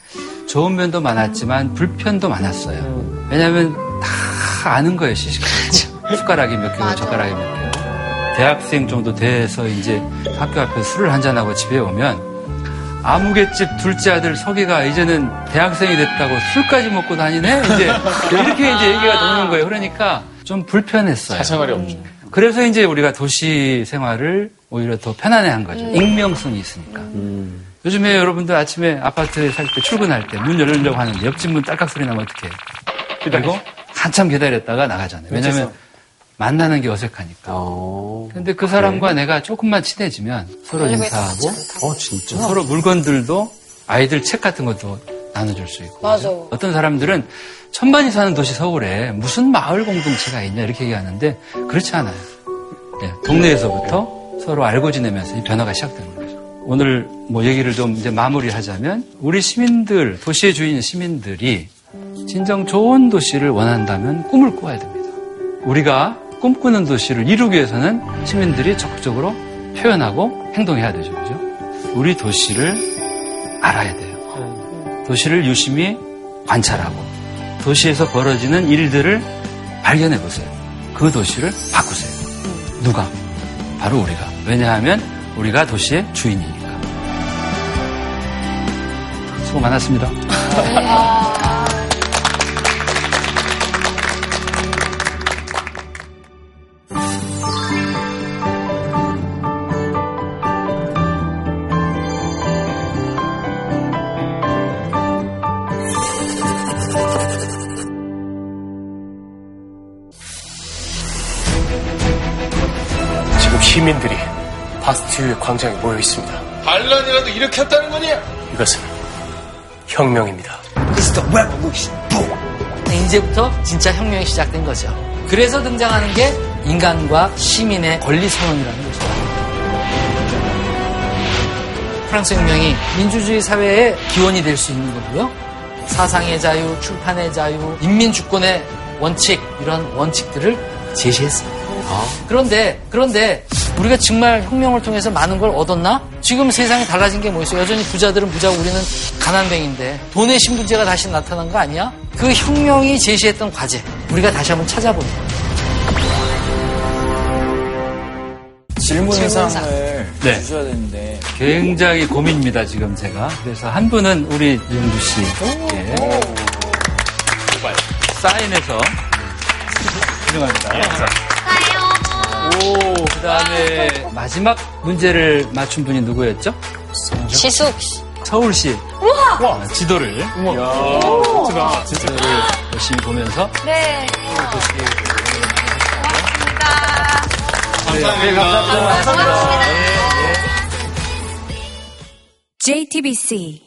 좋은 면도 많았지만 불편도 많았어요. 왜냐하면 다 아는 거예요 시식을. 숟가락이 몇 개고 젓가락이 몇 개고. 대학생 정도 돼서 이제 학교 앞에 술을 한잔하고 집에 오면 아무개집 둘째 아들 석이가 이제는 대학생이 됐다고 술까지 먹고 다니네? 이제 이렇게 이제 얘기가 도는 거예요. 그러니까 좀 불편했어요. 사생활이 없죠. 그래서 이제 우리가 도시 생활을 오히려 더 편안해 한 거죠. 익명성이 있으니까. 요즘에 여러분들 아침에 아파트에 살 때 출근할 때 문 열려고 하는데 옆집 문 딸깍 소리 나면 어떡해. 그리고 한참 기다렸다가 나가잖아요. 왜냐면 만나는 게 어색하니까. 근데 그 사람과 내가 조금만 친해지면 서로 인사하고 어, 진짜? 서로 물건들도 아이들 책 같은 것도 나눠줄 수 있고. 맞아. 어떤 사람들은 천만이 사는 도시 서울에 무슨 마을 공동체가 있냐 이렇게 얘기하는데 그렇지 않아요. 네, 동네에서부터 서로 알고 지내면서 이 변화가 시작되는 거죠. 오늘 뭐 얘기를 좀 이제 마무리하자면 우리 시민들, 도시의 주인 시민들이 진정 좋은 도시를 원한다면 꿈을 꿔야 됩니다. 우리가 꿈꾸는 도시를 이루기 위해서는 시민들이 적극적으로 표현하고 행동해야 되죠. 그죠? 우리 도시를 알아야 돼요. 도시를 유심히 관찰하고 도시에서 벌어지는 일들을 발견해 보세요. 그 도시를 바꾸세요. 누가? 바로 우리가. 왜냐하면 우리가 도시의 주인이니까. 수고 많았습니다. 바스티유의 광장에 모여 있습니다. 반란이라도 일으켰다는 거니? 이것은 혁명입니다. 이제부터 진짜 혁명이 시작된 거죠. 그래서 등장하는 게 인간과 시민의 권리 선언이라는 거죠. 프랑스 혁명이 민주주의 사회의 기원이 될 수 있는 거고요. 사상의 자유, 출판의 자유, 인민 주권의 원칙 이런 원칙들을 제시했습니다. 그런데 그런데 우리가 정말 혁명을 통해서 많은 걸 얻었나? 지금 세상이 달라진 게 뭐 있어? 여전히 부자들은 부자고 우리는 가난뱅인데 돈의 신분제가 다시 나타난 거 아니야? 그 혁명이 제시했던 과제 우리가 다시 한번 찾아보는 거예요. 질문상을 네. 주셔야 되는데 굉장히 고민입니다, 지금 제가. 그래서 한 분은 우리 이용주 씨께 사인해서 훌륭합니다. 오, 그 다음에 마지막 문제를 맞춘 분이 누구였죠? 지숙. 서울시 우와! 어, 지도를 진짜, 지도를 열심히 보면서 네. 네, 감사합니다. JTBC